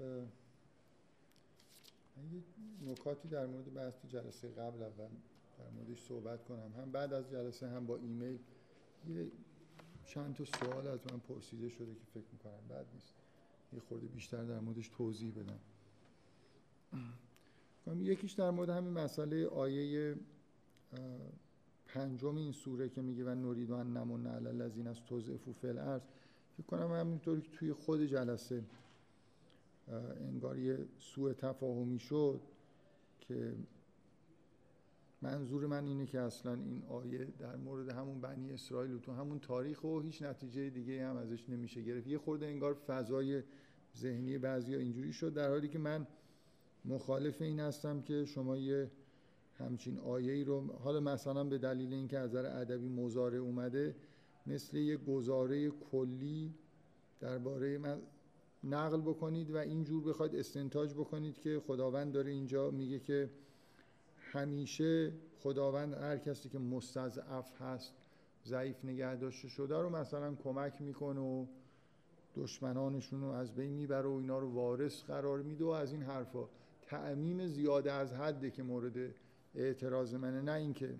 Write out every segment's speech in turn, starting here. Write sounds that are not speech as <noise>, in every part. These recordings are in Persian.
یه نکاتی در مورد بحث جلسه قبل اول در موردش صحبت کنم. هم بعد از جلسه هم با ایمیل یه چند تا سوال از من پرسیده شده که فکر می‌کنم بعد نیست. یه خورده بیشتر در موردش توضیح بدم. یکیش در مورد همین مسئله آیه پنجم این سوره که میگه و نورید و نمون علی الذین از توزعفو الارض. فکر کنم همینطوری که توی خود جلسه انگار یه سوء تفاهمی شد که منظور من اینه که اصلا این آیه در مورد همون بنی اسرائیل و تو همون تاریخ و هیچ نتیجه دیگه هم ازش نمیشه گرفت. یه خورده انگار فضای ذهنی بعضی اینجوری شد در حالی که من مخالف این هستم که شما یه همچین آیه ای رو حالا مثلا به دلیل اینکه از نظر ادبی مزاره اومده مثل یه گزاره کلی درباره من نقل بکنید و اینجور بخواید استنتاج بکنید که خداوند داره اینجا میگه که همیشه خداوند هر کسی که مستضعف هست ضعیف نگه داشته شده رو مثلا کمک می‌کنه و دشمنانشون رو از بین می‌بره و اینا رو وارث قرار میده و از این حرفا. تعمیم زیاده از حده که مورد اعتراض منه. نه اینکه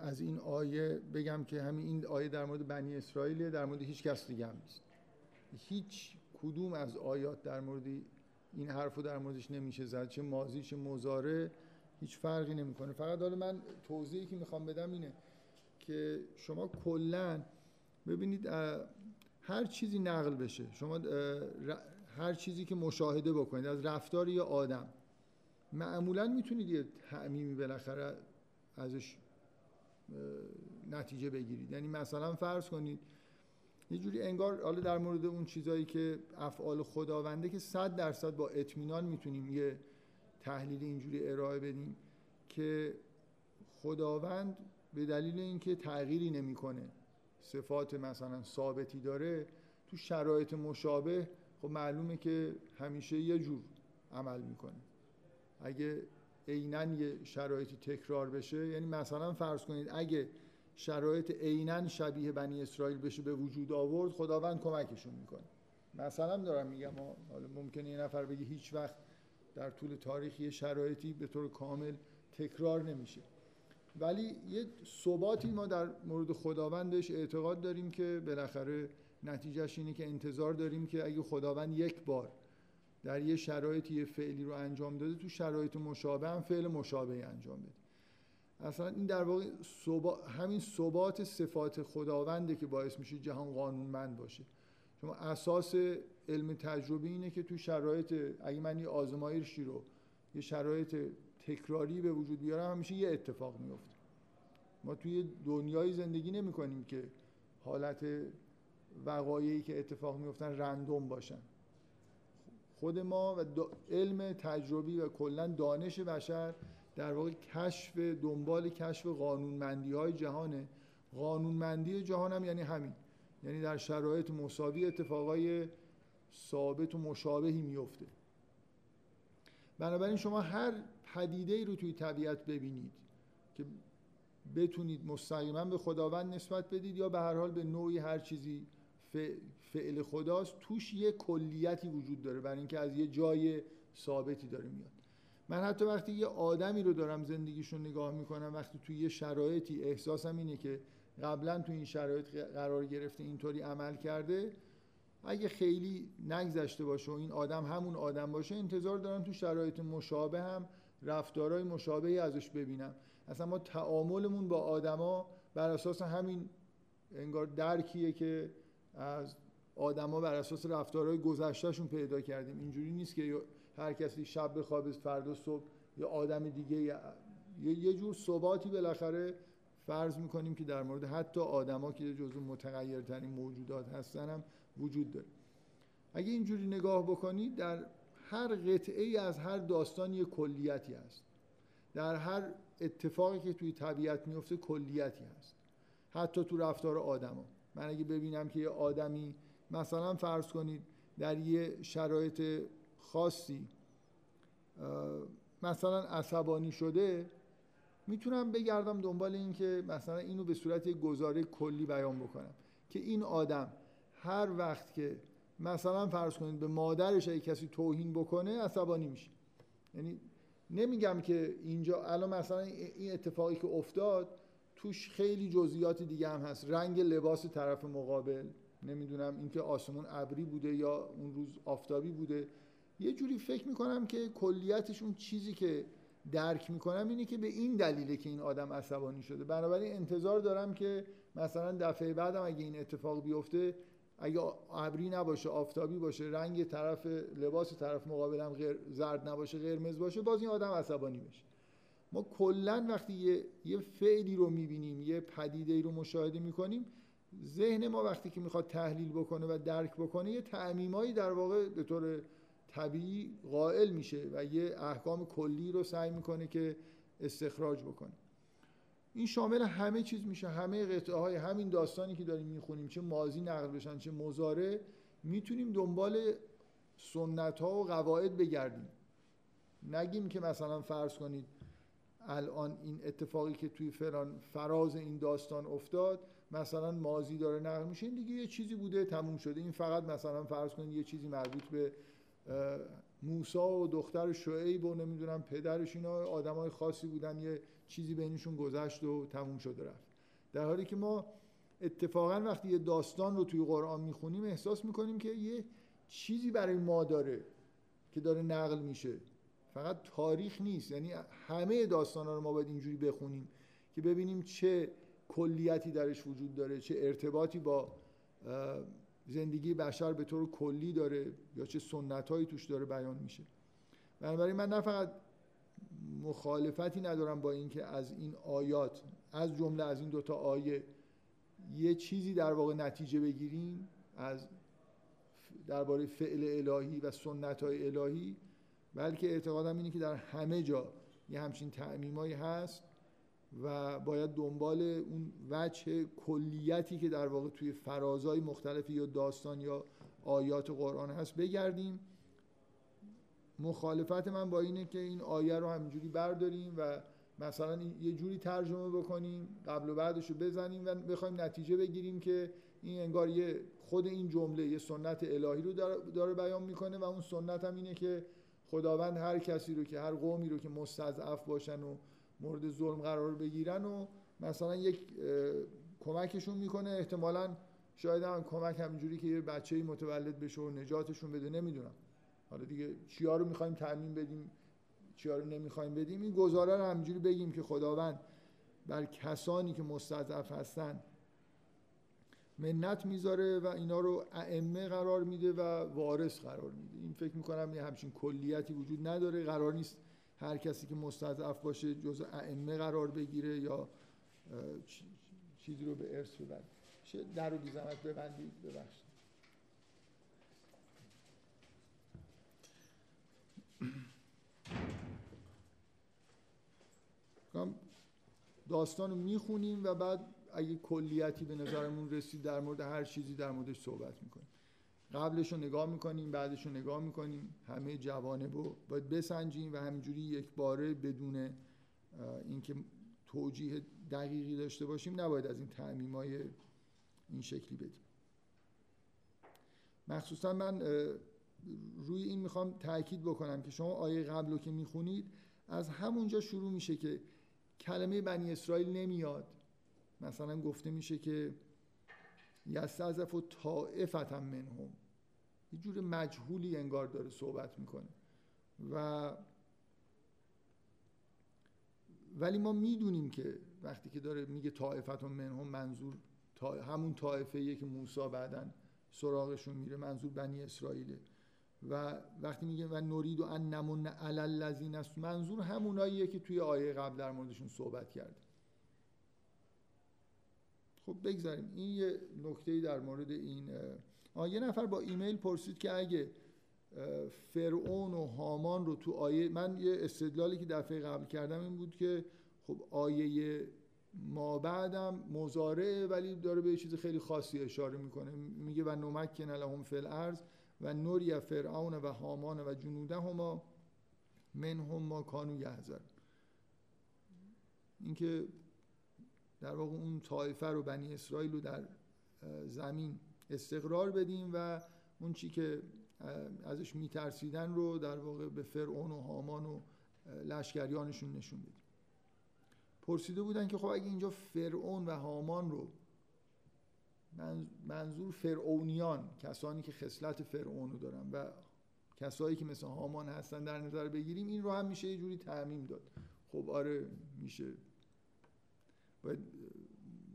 از این آیه بگم که همین این آیه در مورد بنی اسرائیل در مورد هیچ کس دیگه هم نیست. هیچ کدوم از آیات در مورد این حرف رو در موردش نمیشه زد چه ماضی چه مزاره هیچ فرقی نمی‌کنه. فقط حالا من توضیحی که می‌خوام بدم اینه که شما کلا ببینید هر چیزی نقل بشه شما هر چیزی که مشاهده بکنید از رفتار یه آدم معمولا می‌تونید یه تعمیمی بالاخره ازش نتیجه بگیرید. یعنی مثلا فرض کنید یه جوری انگار حالا در مورد اون چیزایی که افعال خداونده که صد درصد با اطمینان می‌تونیم یه تحلیل اینجوری ارائه بدیم که خداوند به دلیل اینکه تغییری نمی‌کنه صفات مثلا ثابتی داره تو شرایط مشابه خب معلومه که همیشه یه جور عمل می‌کنه. اگه عینا یه شرایطی تکرار بشه یعنی مثلا فرض کنید اگه شرایط عینا شبیه بنی اسرائیل بشه به وجود آورد خداوند کمکشون می‌کنه. مثلا دارم میگم حالا ممکنه یه نفر بگه هیچ وقت در طول تاریخ یه شرایطی به طور کامل تکرار نمیشه. ولی یه ثباتی ما در مورد خداوندش اعتقاد داریم که بالاخره نتیجهش اینه که انتظار داریم که اگه خداوند یک بار در یه شرایطی یه فعلی رو انجام داده تو شرایط مشابه هم فعل مشابه انجام بده. اصلا این در واقع همین ثبات صفات خداونده که باعث میشه جهان قانونمند باشه. شما اساس علم تجربی اینه که تو شرایط اگه من یه آزمایشی رو یه شرایط تکراری به وجود بیارم همیشه یه اتفاق میفته. ما توی دنیای زندگی نمی کنیم که حالت وقایعی که اتفاق میفتن رندوم باشن. خود ما و علم تجربی و کلا دانش بشر در واقع کشف دنبال کشف قانونمندی های جهانه. قانونمندی جهان هم یعنی همین. یعنی در شرایط مساوی اتفاقای ثابت و مشابهی میفته بنابراین شما هر پدیده ای رو توی طبیعت ببینید که بتونید مستقیما به خداوند نسبت بدید یا به هر حال به نوعی هر چیزی فعل خداست توش یه کلیتی وجود داره برای اینکه از یه جای ثابتی داره میاد. من حتی وقتی یه آدمی رو دارم زندگیشو نگاه می‌کنم وقتی توی یه شرایطی احساسم اینه که قبلا تو این شرایط قرار گرفته اینطوری عمل کرده اگه خیلی نگذشته باشه و این آدم همون آدم باشه انتظار دارم تو شرایط مشابه هم رفتارهای مشابهی ازش ببینم. اصلا ما تعاملمون با آدما بر اساس همین انگار درکیه که از آدما بر اساس رفتارهای گذشتهشون پیدا کردیم. اینجوری نیست که هر کسی شب بخوابه فردا صبح یا آدم دیگه یه جور ثباتی بالاخره فرض می‌کنیم که در مورد حتی آدما که جزو متغیرترین موجودات هستن هم وجود داره. اگه اینجوری نگاه بکنید در هر قطعه ای از هر داستان یه کلیتی هست. در هر اتفاقی که توی طبیعت میفته کلیتی هست. حتی تو رفتار آدما. من اگه ببینم که یه آدمی مثلا فرض کنید در یه شرایط خاصی مثلا عصبانی شده می‌تونم بگردم دنبال این که مثلا اینو به صورت یک گزاره کلی بیان بکنم که این آدم هر وقت که مثلا فرض کنید به مادرش اگه کسی توهین بکنه عصبانی میشه. یعنی نمیگم که اینجا الان مثلا این اتفاقی که افتاد توش خیلی جزئیات دیگه هم هست. رنگ لباس طرف مقابل نمی‌دونم اینکه آسمون ابری بوده یا اون روز آفتابی بوده. یه جوری فکر می‌کنم که کلیتش اون چیزی که درک می‌کنم اینه که به این دلیله که این آدم عصبانی شده. بنابراین انتظار دارم که مثلا دفعه بعدم اگه این اتفاق بیفته اگه ابری نباشه آفتابی باشه رنگ طرف لباس طرف مقابلم غیر زرد نباشه قرمز باشه باز این آدم عصبانی بشه. ما کلا وقتی یه, یه فعلی رو می‌بینیم یه پدیده ای رو مشاهده می‌کنیم ذهن ما وقتی که می‌خواد تحلیل بکنه و درک بکنه یه تعمیمایی در واقع به طور طبیعی قائل میشه و یه احکام کلی رو سعی می‌کنه که استخراج بکنه. این شامل همه چیز میشه. همه قطعه های همین داستانی که داریم می‌خونیم چه ماضی نقل بشن چه مزاره می‌تونیم دنبال سنت ها و قواعد بگردیم. نگیم که مثلا فرض کنید الان این اتفاقی که توی فلان فراز این داستان افتاد مثلا ماضی داره نقل میشه. این دیگه یه چیزی بوده تموم شده. این فقط مثلا فرض کنید یه چیزی مربوط به موسا و دختر شعیب و نمی‌دونم پدرش اینا آدمای خاصی بودن یه چیزی بینشون گذشت و تموم شده رفت. در حالی که ما اتفاقا وقتی یه داستان رو توی قرآن می‌خونیم احساس می‌کنیم که یه چیزی برای ما داره که داره نقل میشه. فقط تاریخ نیست یعنی همه داستان ها رو ما باید اینجوری بخونیم که ببینیم چه کلیتی درش وجود داره چه ارتباطی با زندگی بشر به طور کلی داره یا چه سنت هایی توش داره بیان میشه. بنابراین من نه فقط مخالفتی ندارم با اینکه از این آیات از جمله از این دوتا آیه یه چیزی در واقع نتیجه بگیریم از درباره فعل الهی و سنت های الهی بلکه اعتقادم اینه که در همه جا یه همچین تعمیمایی هست و باید دنبال اون وجه کلیتی که در واقع توی فرازهای مختلفی یا داستان یا آیات قرآن هست بگردیم. مخالفت من با اینه که این آیه رو همینجوری برداریم و مثلا یه جوری ترجمه بکنیم قبل و بعدش رو بزنیم و بخوایم نتیجه بگیریم که این انگار یه خود این جمله یه سنت الهی رو داره بیان می‌کنه و اون سنت هم اینه که خداوند هر کسی رو که هر قومی رو که مستضعف باشن و مورد ظلم قرار بگیرن و مثلا یک کمکشون می‌کنه. احتمالا شاید هم کمک همینجوری که یه بچه متولد بشه و نجاتشون بده نمی‌دونم. حالا دیگه چیا رو می‌خوایم تعمین بدیم چیا رو نمی‌خوایم بدیم این گزاره رو همینجوری بگیم که خداوند بر کسانی که مستضعف هستن منت می‌ذاره و اینا رو ائمه قرار میده و وارث قرار میده. این فکر می‌کنم یه همچین کلیتی وجود نداره. قرار نیست هر کسی که مستضعف باشه جز ائمه قرار بگیره یا چیزی رو به ارث ببره در رو بی ببندید؟ ببخشید. داستان رو می‌خونیم و بعد اگه کلیتی به نظرمون رسید در مورد هر چیزی در موردش صحبت می‌کنیم. قبلش رو نگاه می‌کنیم بعدش رو نگاه می‌کنیم. همه جوانب رو باید بسنجیم و همینجوری یک باره بدون اینکه توجیه دقیقی داشته باشیم نباید از این تعمیم های این شکلی بدیم. مخصوصا من روی این می‌خوام تاکید بکنم که شما آیه قبل رو که می‌خونید از همونجا شروع میشه که کلمه بنی اسرائیل نمیاد. مثلا گفته میشه که یستعزف و طائفتم منهم. یه جور مجهولی انگار داره صحبت می‌کنه. و ولی ما می‌دونیم که وقتی که داره میگه طائفتم منهم منظور همون طائفه که موسی بعدا سراغشون میره منظور بنی اسرائیله. و وقتی میگه و نورید و ان نمون علل است منظور هموناییه که توی آیه قبل در موردشون صحبت کرده. خب بگذاریم. این یه نکته در مورد این یه نفر با ایمیل پرسید که اگه فرعون و هامان رو تو آیه من یه استدلالی که دفعه قبل کردم این بود که خب آیه ما بعدم مزارعه ولی داره به چیز خیلی خاصی اشاره می‌کنه. میگه و نمکن لهم فی الارض و نوری فرعون و هامان و جنوده هما من هم ما کانو یحذر اینکه در واقع اون طایفه رو بنی اسرائیل رو در زمین استقرار بدیم و اون چی که ازش میترسیدن رو در واقع به فرعون و هامان و لشکریانشون نشون بدیم. پرسیده بودن که خب اگه اینجا فرعون و هامان رو منظور فرعونیان کسانی که خصلت فرعون رو دارن و کسایی که مثل هامان هستن در نظر بگیریم این رو هم میشه یه جوری تعمیم داد. خب آره میشه باید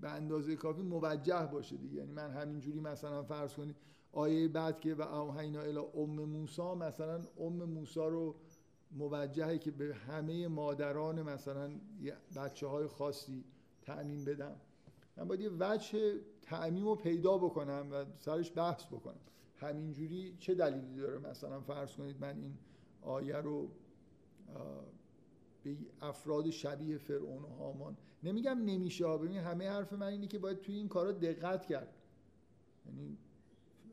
به اندازه کافی موجه باشه دیگه. یعنی من همینجوری مثلا فرض کنید آیه بعد که و اوحینا الی ام موسی مثلا ام موسی رو موجهه که به همه مادران مثلا بچه های خاصی تعمین بدم. من باید یه وجه تعمیم رو پیدا بکنم و سرش بحث بکنم. همینجوری چه دلیلی داره مثلا فرض کنید من این آیه رو به افراد شبیه فرعون و هامان. نمیگم نمیشه ببین همه حرف من اینه که باید توی این کارا دقت کرد. یعنی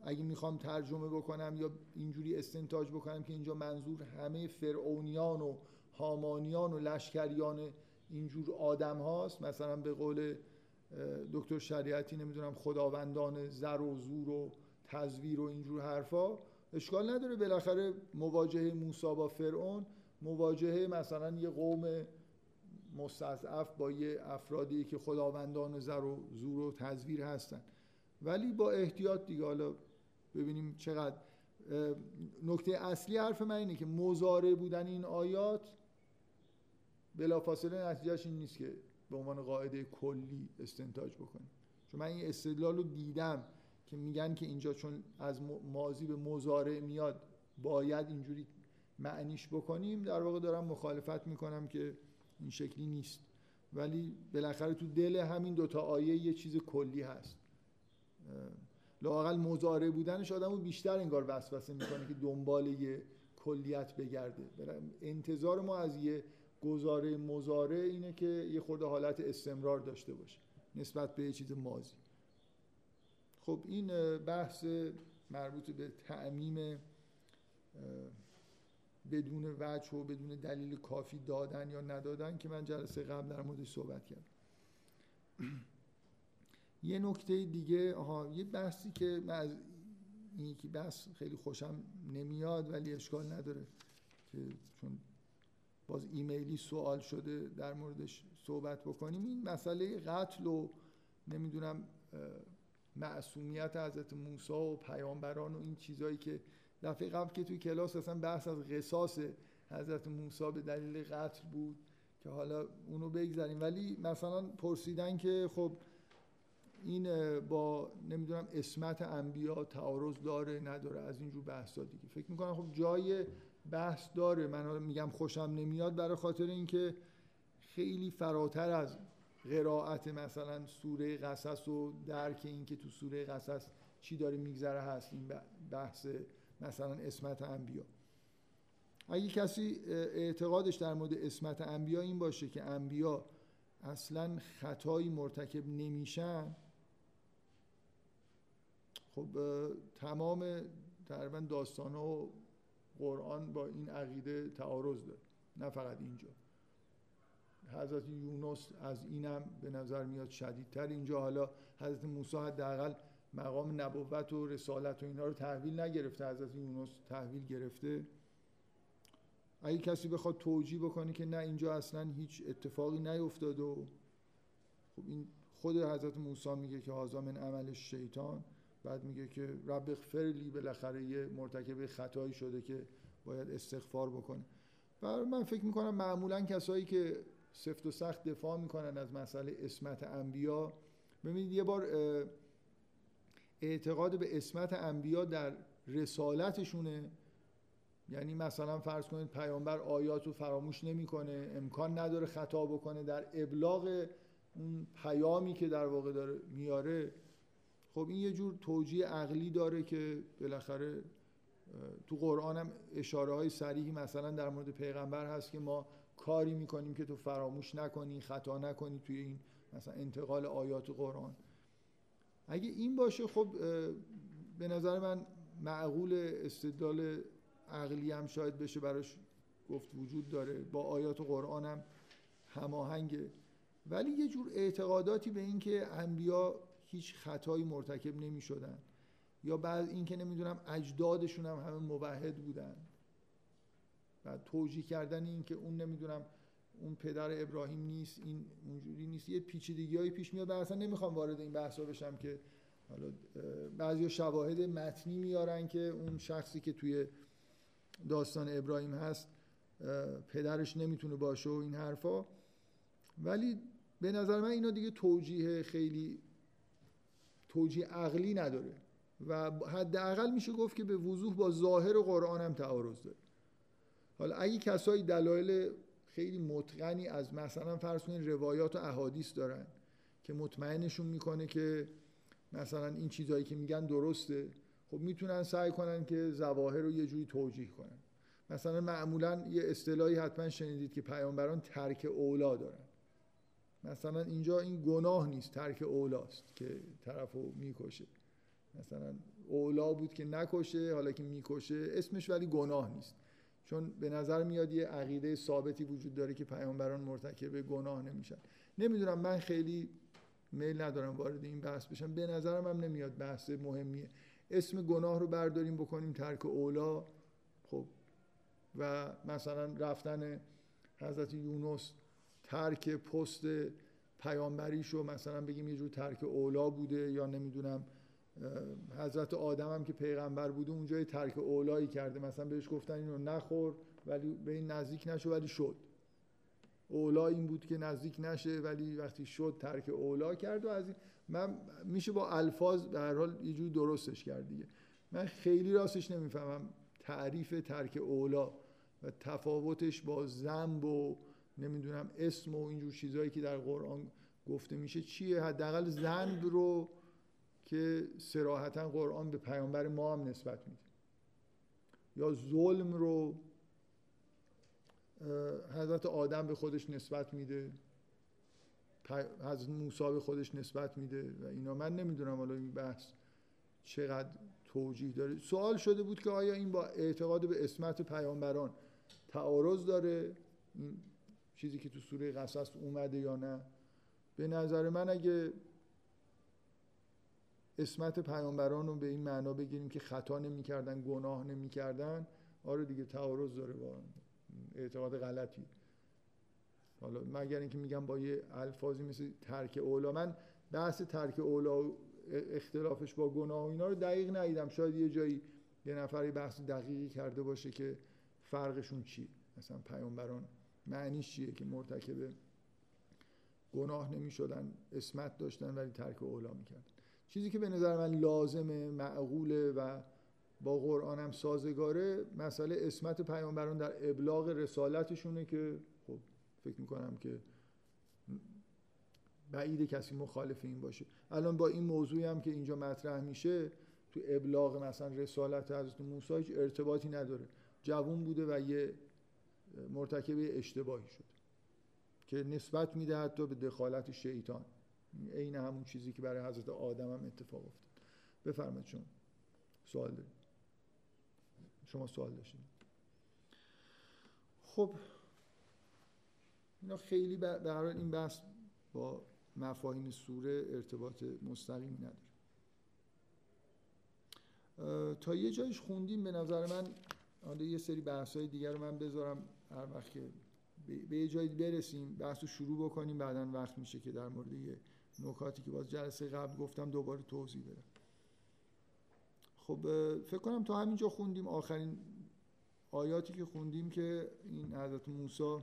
اگه می‌خوام ترجمه بکنم یا اینجوری استنتاج بکنم که اینجا منظور همه فرعونیان و هامانیان و لشکریان اینجور آدم هاست مثلا به قول دکتر شریعتی نمی‌دونم خداوندان زر و زور و تزویر و اینجور حرفا اشکال نداره. بالاخره مواجهه موسی با فرعون مواجهه مثلا یه قوم مستضعف با یه افرادی که خداوندان زر و زور و تزویر هستن. ولی با احتیاط دیگه حالا ببینیم چقدر. نکته اصلی حرف من اینه که مزاره بودن این آیات بلافاصله نتیجهش این نیست که به عنوان قاعده کلی استنتاج بکنیم. چون من این استدلال رو دیدم که میگن که اینجا چون از ماضی به مزاره میاد باید اینجوری معنیش بکنیم در واقع دارم مخالفت می‌کنم که این شکلی نیست. ولی بالاخره تو دل همین دوتا آیه یه چیز کلی هست. لاقل مزاره بودنش آدم رو بیشتر انگار وسوسه می‌کنه که دنبال یه کلیت بگرده. انتظار ما از یه گزاره مزاره اینه که یه خورده حالت استمرار داشته باشه نسبت به یه چیز مازی خب این بحث مربوط به تعمیم بدون وجه و بدون دلیل کافی دادن یا ندادن که من جلسه قبل در موردش صحبت کردم. <clears throat> یه نکته دیگه آها یه بحثی که من از این که بحث خیلی خوشم نمیاد ولی اشکال نداره که چون باز ایمیلی سوال شده در موردش صحبت بکنیم. این مسئله قتل و نمی‌دونم معصومیت حضرت موسی و پیامبران و این چیزهایی که دفعه قبل که توی کلاس اصلا بحث از قصاص حضرت موسی به دلیل قتل بود که حالا اونو بگذاریم. ولی مثلا پرسیدن که خب این با نمی‌دونم اسمت انبیا تعارض داره نداره از اینجور بحثا دیگه. فکر می‌کنم خب جای بحث داره. من میگم خوشم نمیاد برای خاطر اینکه خیلی فراتر از قرائت مثلا سوره قصص و درک این که تو سوره قصص چی داره میگذره هست این بحث مثلا اسمت انبیا. اگه کسی اعتقادش در مورد اسمت انبیا این باشه که انبیا اصلا خطایی مرتکب نمیشن خب تمام تقریبا داستان و قرآن با این عقیده تعارض داره نه فقط اینجا. حضرت یونس از اینم به نظر میاد شدیدتر اینجا. حالا حضرت موسی حداقل مقام نبوت و رسالت و اینا رو تحویل نگرفته حضرت یونس تحویل گرفته. اگه کسی بخواد توجیه بکنه که نه اینجا اصلا هیچ اتفاقی نیفتاد و خب این خود حضرت موسی میگه که هازا من عمل شیطان بعد میگه که رب اغفرلی بالاخره یه مرتکب خطایی شده که باید استغفار بکنه. و من فکر می‌کنم معمولا کسایی که سفت و سخت دفاع می‌کنن از مسئله اسمت انبیا ببینید یه بار اعتقاد به اسمت انبیا در رسالتشونه. یعنی مثلا فرض کنید پیامبر آیات رو فراموش نمی‌کنه امکان نداره خطا بکنه. در ابلاغ اون پیامی که در واقع داره میاره خب این یه جور توجیه عقلی داره که بالاخره تو قرآن هم اشاره های سریحی مثلا در مورد پیغمبر هست که ما کاری می‌کنیم که تو فراموش نکنی خطا نکنی توی این مثلا انتقال آیات قرآن. اگه این باشه خب به نظر من معقول استدلال عقلی هم شاید بشه براش گفت وجود داره. با آیات قرآن هم هماهنگه. ولی یه جور اعتقاداتی به این که انبیا هیچ خطایی مرتکب نمی شدن یا بعد این که نمی‌دونم اجدادشون هم همه موحد بودن. و توجیه کردن این که اون نمی‌دونم اون پدر ابراهیم نیست این اونجوری نیست. یه پیچیدگی های پیش میاد. اصلا نمی‌خوام وارد این بحثا بشم که حالا بعضی شواهد متنی میارن که اون شخصی که توی داستان ابراهیم هست پدرش نمی‌تونه باشه و این حرفا. ولی به نظر من اینا دیگه توجیه خیلی توجیه عقلی نداره. و حداقل میشه گفت که به وضوح با ظاهر قرآن هم تعارض داره. حالا اگه کسایی دلایل خیلی متقنی از مثلا فرض کنید روایات و احادیث دارن که مطمئنشون می‌کنه که مثلا این چیزهایی که میگن درسته. خب می‌تونن سعی کنن که زواهر رو یه جوری توجیه کنن. مثلا معمولا یه اصطلاحی حتما شنیدید که پیامبران ترک اولا دارن. مثلا اینجا این گناه نیست ترک اولاست که طرفو می‌کشه. مثلا اولا بود که نکشه حالا که می‌کشه اسمش ولی گناه نیست. چون به نظر میاد یه عقیده ثابتی وجود داره که پیامبران مرتکب گناه نمیشن. نمی‌دونم من خیلی میل ندارم وارد این بحث بشم. به نظرم هم نمیاد بحث مهمیه. اسم گناه رو برداریم بکنیم ترک اولا خب و مثلا رفتن حضرت یونس ترک پست پیامبریشو مثلا بگیم یه جور ترک اولا بوده یا نمی‌دونم حضرت آدم هم که پیغمبر بوده اونجا ترک اولایی کرده. مثلا بهش گفتن اینو نخور ولی به این نزدیک نشو ولی شد. اولا این بود که نزدیک نشه ولی وقتی شد ترک اولا کرد و از این من میشه با الفاظ به هر حال یه درستش کرد دیگه. من خیلی راستش نمی‌فهمم تعریف ترک اولا و تفاوتش با زنب و نمی‌دونم اسم و اینجور چیزهایی که در قرآن گفته میشه چیه؟ حداقل زنب رو که سراحتا قرآن به پیامبر ما هم نسبت میده. یا ظلم رو حضرت آدم به خودش نسبت میده حضرت موسی به خودش نسبت میده و اینا. من نمی‌دونم حالا این بحث چقدر توجیه داره. سوال شده بود که آیا این با اعتقاد به اسمت پیامبران تعارض داره؟ این چیزی که تو سوره قصص اومده یا نه؟ به نظر من اگه اسمت پیامبران رو به این معنا بگیریم که خطا نمی‌کردن گناه نمی‌کردن. آره دیگه تعارض داره با اعتقاد غلطی. حالا مگر اینکه میگم با یه الفاظی مثل ترک اولا من بحث ترک اولا اختلافش با گناه و اینا رو دقیق ندیدم. شاید یه جایی یه نفری بحث دقیقی کرده باشه که فرقشون چی مثلا پیامبران معنیش چیه که مرتکب گناه نمی شدن اسمت داشتن ولی ترک اولا می‌کردن. چیزی که به نظر من لازمه معقوله و با قرآن هم سازگاره مسئله اسمت پیامبران در ابلاغ رسالتشونه که خب فکر می‌کنم که بعید کسی مخالف این باشه. الان با این موضوعی هم که اینجا مطرح میشه تو ابلاغ مثلا رسالت حضرت موسی هیچ ارتباطی نداره. جوون بوده و یه مرتکب اشتباهی شد که نسبت میده حتی به دخالت شیطان. عین همون چیزی که برای حضرت آدم هم اتفاق افتاد. بفرمایید شما. سوال دارید. شما سوال داشتید. خب اینا خیلی به این بحث با مفاهیم سوره ارتباط مستقیمی نداره. تا یه جایش خوندیم به نظر من حالا یه سری بحث های دیگر رو من بذارم. هر وقت که به یه جایی برسیم بحث رو شروع بکنیم بعدا وقت میشه که در مورد یه نکاتی که باز جلسه قبل گفتم دوباره توضیح بدم. خب فکر کنم تا همینجا خوندیم. آخرین آیاتی که خوندیم که این حضرت موسی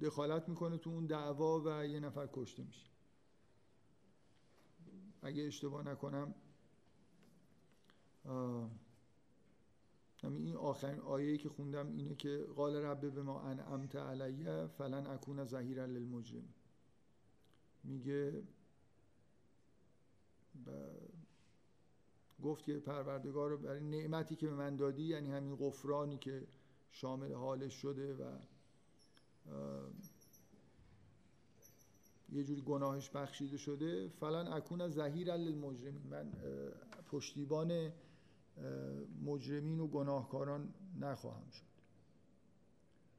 دخالت می‌کنه تو اون دعوا و یه نفر کشته میشه. اگه اشتباه نکنم این آخرین آیه‌ای که خوندم اینه که قال رب به ما انعمت علیه فلن اکون ظهیرا للمجرم میگه گفت که پروردگار برای نعمتی که به من دادی یعنی همین غفرانی که شامل حالش شده و یه جوری گناهش بخشیده شده. فلان اکون زهیر للمجرمین. من پشتیبان مجرمین و گناهکاران نخواهم شد.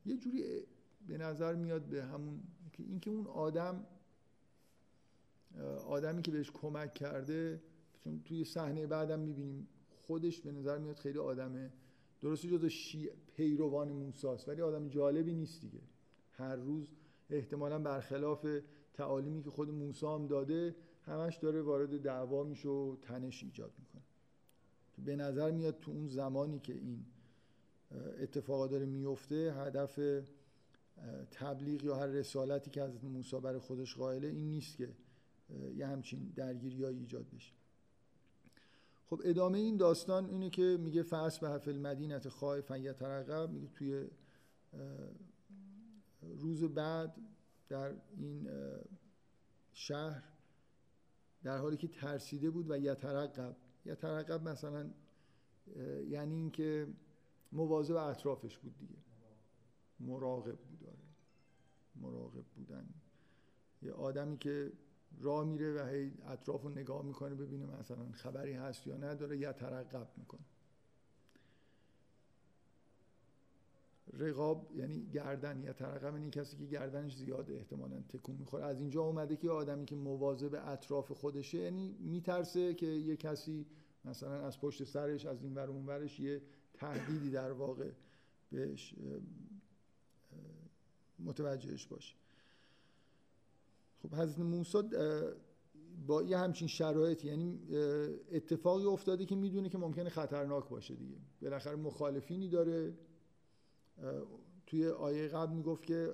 یه جوری به نظر میاد به همون که اینکه اون آدم آدمی که بهش کمک کرده چون توی صحنه بعدم می‌بینیم خودش به نظر میاد خیلی آدمه درسته جدا شی... پیروان موساست ولی آدم جالبی نیست دیگه. هر روز احتمالا برخلاف تعالیمی که خود موسی هم داده همش داره وارد دعوا میشه و تنش ایجاد می‌کنه. به نظر میاد تو اون زمانی که این اتفاقا داره میفته هدف تبلیغ یا هر رسالتی که از موسی برای خودش قائله این نیست که یه همچین درگیری ایجاد بشه. خب ادامه این داستان اینه که میگه فصل به حفل مدینت خائفا یترقب. میگه توی روز بعد در این شهر در حالی که ترسیده بود و یترقب. یترقب مثلا یعنی اینکه مواظب اطرافش بود دیگه. مراقب بود داره مراقب بودن. یه آدمی که راه میره و هی اطراف رو نگاه می‌کنه ببینه مثلا خبری هست یا نداره یا ترقب می‌کنه. رقاب یعنی گردن یا ترقب یعنی کسی که گردنش زیاد احتمالا تکون می‌خوره. از اینجا اومده که آدمی که مواظب اطراف خودشه یعنی میترسه که یه کسی مثلا از پشت سرش از این ور اون ورش یه تهدیدی در واقع بهش متوجهش باشه. خب حضرت موسی با یه همچین شرایط یعنی اتفاقی افتاده که می‌دونه که ممکنه خطرناک باشه دیگه. بالاخره مخالفینی داره. توی آیه قبل می‌گفت که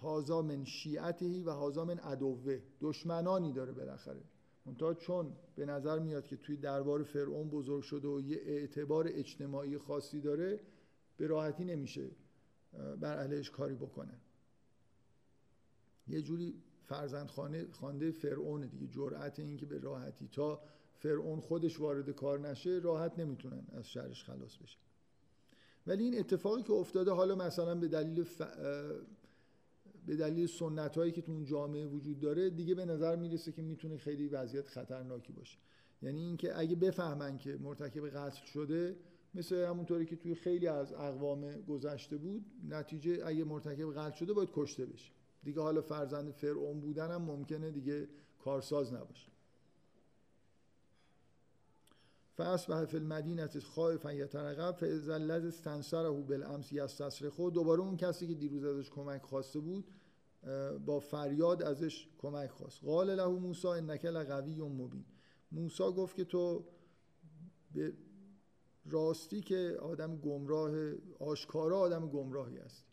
هازا من شیعتهی و هازا من عدوه. دشمنانی داره بالاخره. منتها چون به نظر میاد که توی دربار فرعون بزرگ شده و یه اعتبار اجتماعی خاصی داره به راحتی نمیشه بر علیهش کاری بکنه. یه جوری فرزند خانه خانده فرعون دیگه. جرأت این که به راحتی تا فرعون خودش وارد کار نشه راحت نمی‌تونن از شرش خلاص بشه. ولی این اتفاقی که افتاده حالا مثلا به دلیل ف... به دلیل سنت هایی که تو اون جامعه وجود داره دیگه به نظر می‌رسه که می‌تونه خیلی وضعیت خطرناکی باشه. یعنی اینکه اگه بفهمن که مرتکب قتل شده مثل همونطوری که توی خیلی از اقوام گذشته بود نتیجه اگه مرتکب قتل شده باید کشته بشه. دیگه حالا فرزند فرعون بودن هم ممکنه دیگه کارساز نباشه. فاصبح فی المدینه خائفا یترقب فاذا الذی استنصره بالامس یستصرخ دوباره اون کسی که دیروز ازش کمک خواسته بود با فریاد ازش کمک خواست. قال له موسی انک لقوی مبین. موسی گفت که تو به راستی که آدم گمراه آشکارا آدم گمراهی است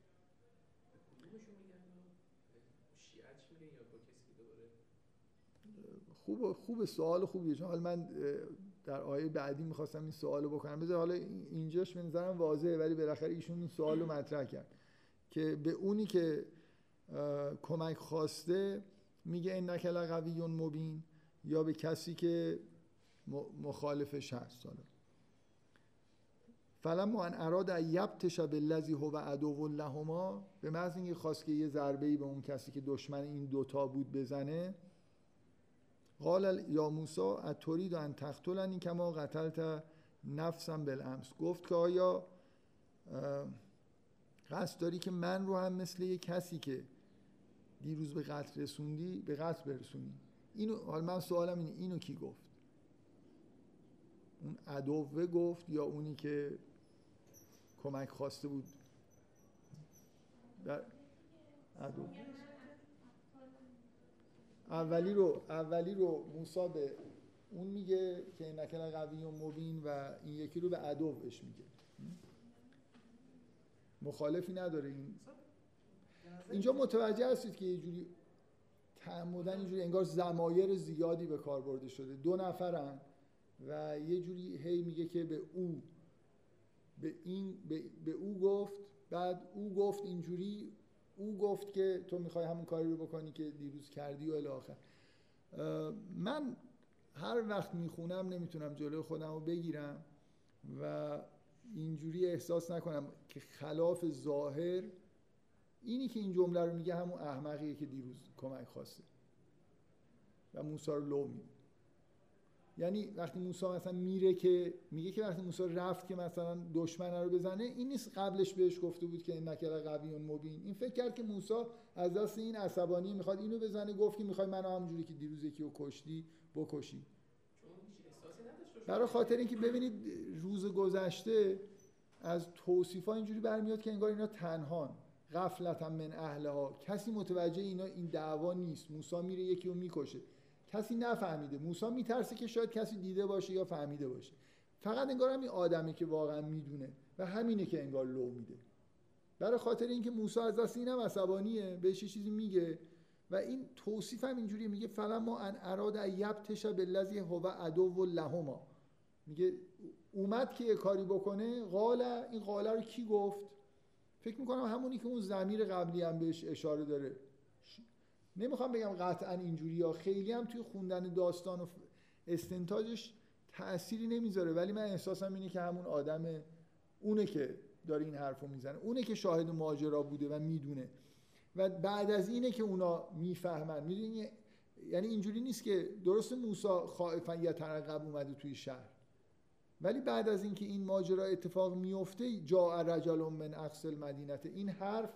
خوب خوب سوال خوبیه. چون حالا من در آیه بعدی می‌خواستم این سوالو بکنم. بذار حالا اینجاش به نظرم واضحه ولی بالاخره ایشون این سوالو مطرح کرد که به اونی که کمک خواسته میگه انک لقوی مبین یا به کسی که مخالفش هست. حالا فلما ان اراد یبتش بالذی هو عدو لهما به محض اینکه خواست که یه ضربه ای به اون کسی که دشمن این دوتا بود بزنه قال یا موسی اترید ان تقتلنی کما قتلت نفسم بالامس. گفت که آیا قصد داری که من رو هم مثل یه کسی که دیروز به قتل رسوندی به قتل برسونی؟ اینو حال من سوالم اینه اینو کی گفت؟ اون عدوه گفت یا اونی که کمک خواسته بود؟ در عدو. اولی رو اولی رو موسی به اون میگه که نکل قوی و مبین و این یکی رو به عدوش میگه. مخالفی نداره این. اینجا متوجه هستید که یه جوری تعمدن اینجوری انگار زمایر زیادی به کار برده شده. دو نفرن و یه جوری هی میگه که به او به این به, به او گفت بعد او گفت اینجوری او گفت که تو می‌خوای همون کاری رو بکنی که دیروز کردی و الاخر من هر وقت می‌خونم نمی‌تونم جلوی خودم رو بگیرم و اینجوری احساس نکنم که خلاف ظاهر اینی که این جمله رو میگه همون احمقیه که دیروز کمک خواسته و موسی رو لو میده یعنی وقتی موسی مثلا میره که میگه که وقتی موسی رفت که مثلا دشمن رو بزنه این نیست قبلش بهش گفته بود که نکر قوی مبین. این فکر کرد که موسی از دست این عصبانی می‌خواد اینو بزنه گفت که می‌خوای منو همونجوری که دیروز یکی رو کشتی بکشی. برای خاطر اینکه ببینید روز گذشته از توصیف اینجوری برمیاد که انگار اینا تنهان غفلتا من اهلها. کسی متوجه اینا این دعوا نیست. موسی میره یکی رو می‌کشه. کسی نفهمیده. موسی میترسه که شاید کسی دیده باشه یا فهمیده باشه. فقط انگار همین آدمی که واقعا می‌دونه و همینه که انگار لو میده. برای خاطر اینکه موسی از دست اینم عصبانیه بهش چیزی میگه و این توصیف هم اینجوری میگه فلا ما ان اراد یبتش بالذی هو عدو لهما. میگه اومد که یه کاری بکنه قاله این قاله رو کی گفت؟ فکر می‌کنم همونی که اون زمیر قبلی هم بهش اشاره داره. نمی‌خوام بگم قطعا اینجوری یا خیلی هم توی خوندن داستان و استنتاجش تأثیری نمی‌ذاره ولی من احساسم اینه که همون آدم اونه که داره این حرفو می‌زنه اونه که شاهد ماجرا بوده و می‌دونه. و بعد از اینه که اونا می‌فهمن می‌دونی یعنی اینجوری نیست که درست موسی خائفا یترقب اومده توی شهر. ولی بعد از اینکه این ماجرا اتفاق میفته جا رجل من اقصى المدینه این حرف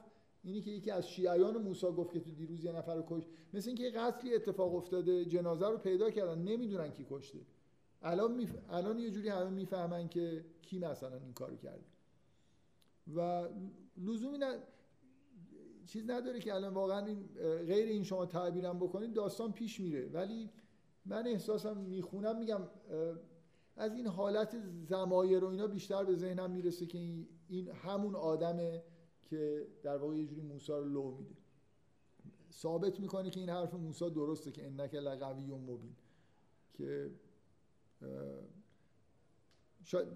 اینی که یکی از شیعیان موسی گفت که تو دیروز یه نفر رو کش مثل اینکه یه قتلی اتفاق افتاده جنازه رو پیدا کردن نمی‌دونن کی کشته. الان میف... الان یه جوری همه می‌فهمن که کی مثلا این کارو کرده. و لزومی نه چیز نداره که الان واقعا این غیر این شما تعبیرم بکنید داستان پیش میره. ولی من احساسم می‌خونم میگم از این حالت زمایر و اینا بیشتر به ذهنم می‌رسه که این همون آدمه که در واقع یه جوری موسی رو لو میده. ثابت می‌کنه که این حرف موسی درسته که انک لقوی و مبین. که شاید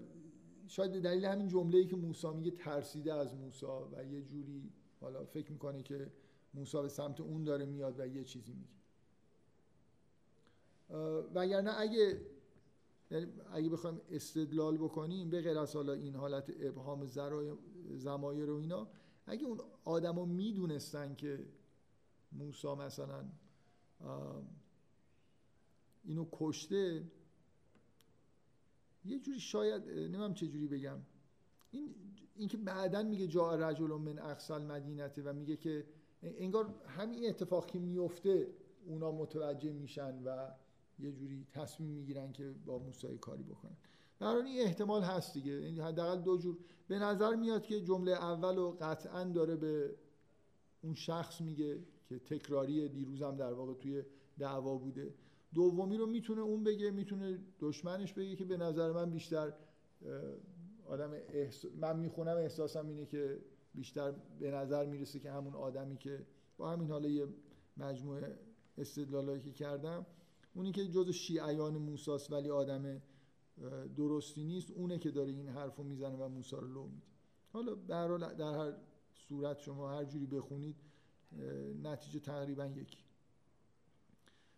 شاید دلیل همین جمله‌ای که موسی میگه ترسیده از موسی و یه جوری حالا فکر می‌کنه که موسی به سمت اون داره میاد و یه چیزی میگه. وگرنه اگه یعنی اگه بخوایم استدلال بکنیم به غیر از حالا این حالت ابهام زمایر و اینا اگه اون آدما می‌دونستن که موسی مثلا اینو کشته یه جوری شاید نمیم چه جوری بگم. این اینکه بعدا میگه جا رجل من اقصال مدینته و میگه که انگار همین اتفاق که میفته اونا متوجه میشن و یه جوری تصمیم می‌گیرن که با موسی کاری بکنن. در این احتمال هست دیگه. یعنی حداقل دو جور. به نظر میاد که جمله اول و قطعا داره به اون شخص میگه که تکراری دیروزم در واقع توی دعوا بوده. دومی رو می‌تونه اون بگه می‌تونه دشمنش بگه که به نظر من بیشتر آدم من می‌خونم احساسم اینه که بیشتر به نظر می‌رسه که همون آدمی که با همین حالا یه مجموعه استدلالایی که کردم اونی که جز شیعیان موساست ولی آدم درستی نیست اونه که داره این حرفو می‌زنه و موسی رو لو میده. حالا در, در هر صورت شما هر جوری بخونید نتیجه تقریبا یکی.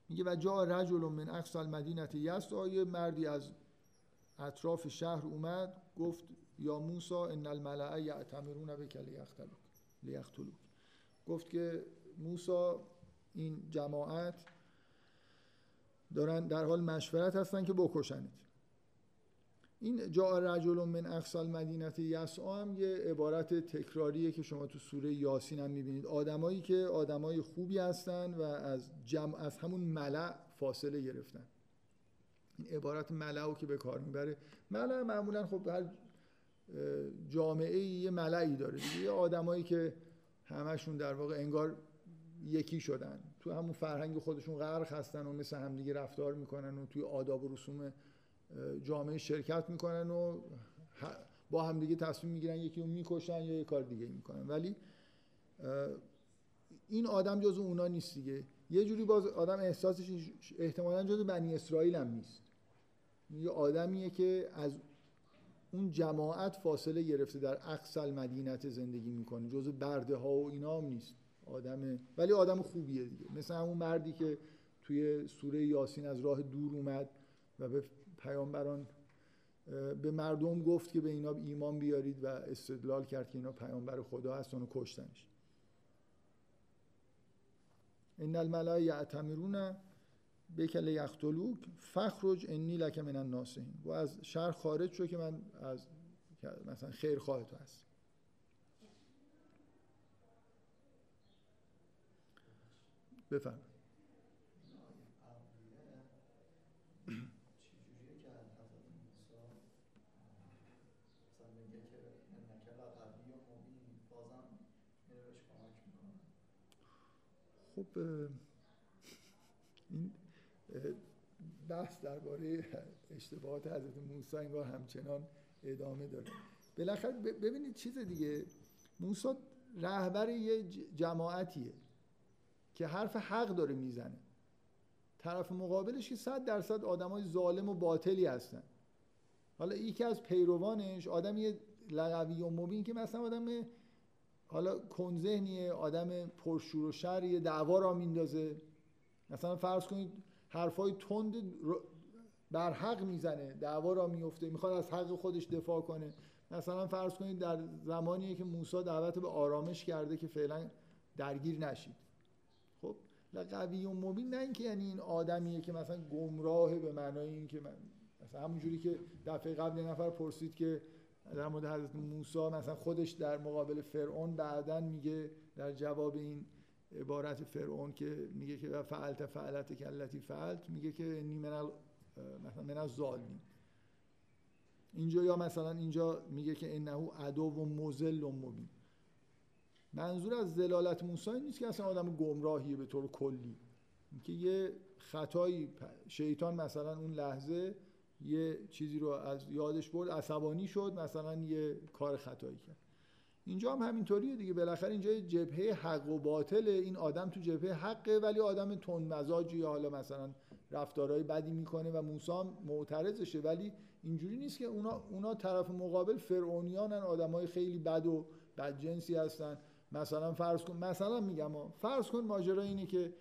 میگه و جا رجل من اقصى المدینه یست آیه مردی از اطراف شهر اومد گفت یا موسی ان الملأ یعتمرون بک لیقتلوک گفت که موسی این جماعت دارن در حال مشورت هستن که بکشنید این جا رجل من اقصال مدینت یسعا هم یه عبارت تکراریه که شما تو سوره یاسین هم می‌بینید. آدمایی که آدمای خوبی هستن و از جمع از همون ملع فاصله گرفتن. این عبارت ملعو که به کار می‌بره. ملع معمولا خب هر جامعه یه ملعی داره یه آدمایی که همشون در واقع انگار یکی شدن. تو همون فرهنگ خودشون غرق هستن و مثل همدیگه رفتار می‌کنن و توی آداب و رسوم جامعه شرکت می‌کنن و با همدیگه تصمیم می‌گیرن یکی رو می‌کشن یا یه کار دیگه می‌کنن. ولی این آدم جز اونا نیست دیگه. یه جوری باز آدم احساسش احتمالا جز بنی اسرائیل هم نیست. یه آدمیه که از اون جماعت فاصله گرفته در اقصال مدینت زندگی می‌کنه. جز برده ها و اینا هم نیست. آدم ولی آدم خوبیه دیگه. مثل همون مردی که توی سوره یاسین از راه دور اومد و به پیامبران به مردم گفت که به اینا ایمان بیارید و استدلال کرد که اینا پیامبر خدا هستن و کشتنش. ان الملائکه یعتمرون بکل یختلوک فخرج انی لک من الناسین و از شهر خارج شو که من از مثلا خیر خواهد تو هست خب این بحث درباره اشتباهات حضرت موسی انگار همچنان ادامه داره. بالاخره ببینید چیز دیگه. موسی رهبر یه جماعتیه که حرف حق داره می‌زنه. طرف مقابلش که صد درصد آدمای ظالم و باطلی هستن. حالا یکی از پیروانش آدم یه لغوی و مبین که مثلا آدم حالا کنذهنیه آدم پرشور و شر دعوا را میندازه. مثلا فرض کنید حرفای تند بر حق می‌زنه دعوا را میفته می‌خواد از حق خودش دفاع کنه. مثلا فرض کنید در زمانیه که موسی دعوت به آرامش کرده که فعلا درگیر نشید. خب قوی و مبین نه اینکه یعنی این آدمیه که مثلا گمراهه به معنای اینکه من مثلا همونجوری که دفعه قبل نفر پرسید که در مورد حضرت موسی مثلا خودش در مقابل فرعون بعدا میگه در جواب این عبارت فرعون که میگه که فعلت فعلت کلتی فعلت میگه که نی من مثلا من از ظالمین. اینجا یا مثلا اینجا میگه که انه عدو و مزل و مبین. منظور از زلالت موسی نیست که اصلا آدم گمراهیه به طور کلی. که یه خطایی شیطان مثلا اون لحظه یه چیزی رو از یادش برد عصبانی شد مثلا یه کار خطایی کرد. اینجا هم همینطوریه دیگه. بالاخره اینجا جبهه حق و باطل. این آدم تو جبهه حقه ولی آدم تند مزاجی حالا مثلا رفتارهای بدی می‌کنه و موسی معترضشه. ولی اینجوری نیست که اونا, اونا طرف مقابل فرعونیانن آدمای خیلی بد و بدجنسی هستن. مثلا فرض کن مثلا میگم فرض کن ماجرا اینه که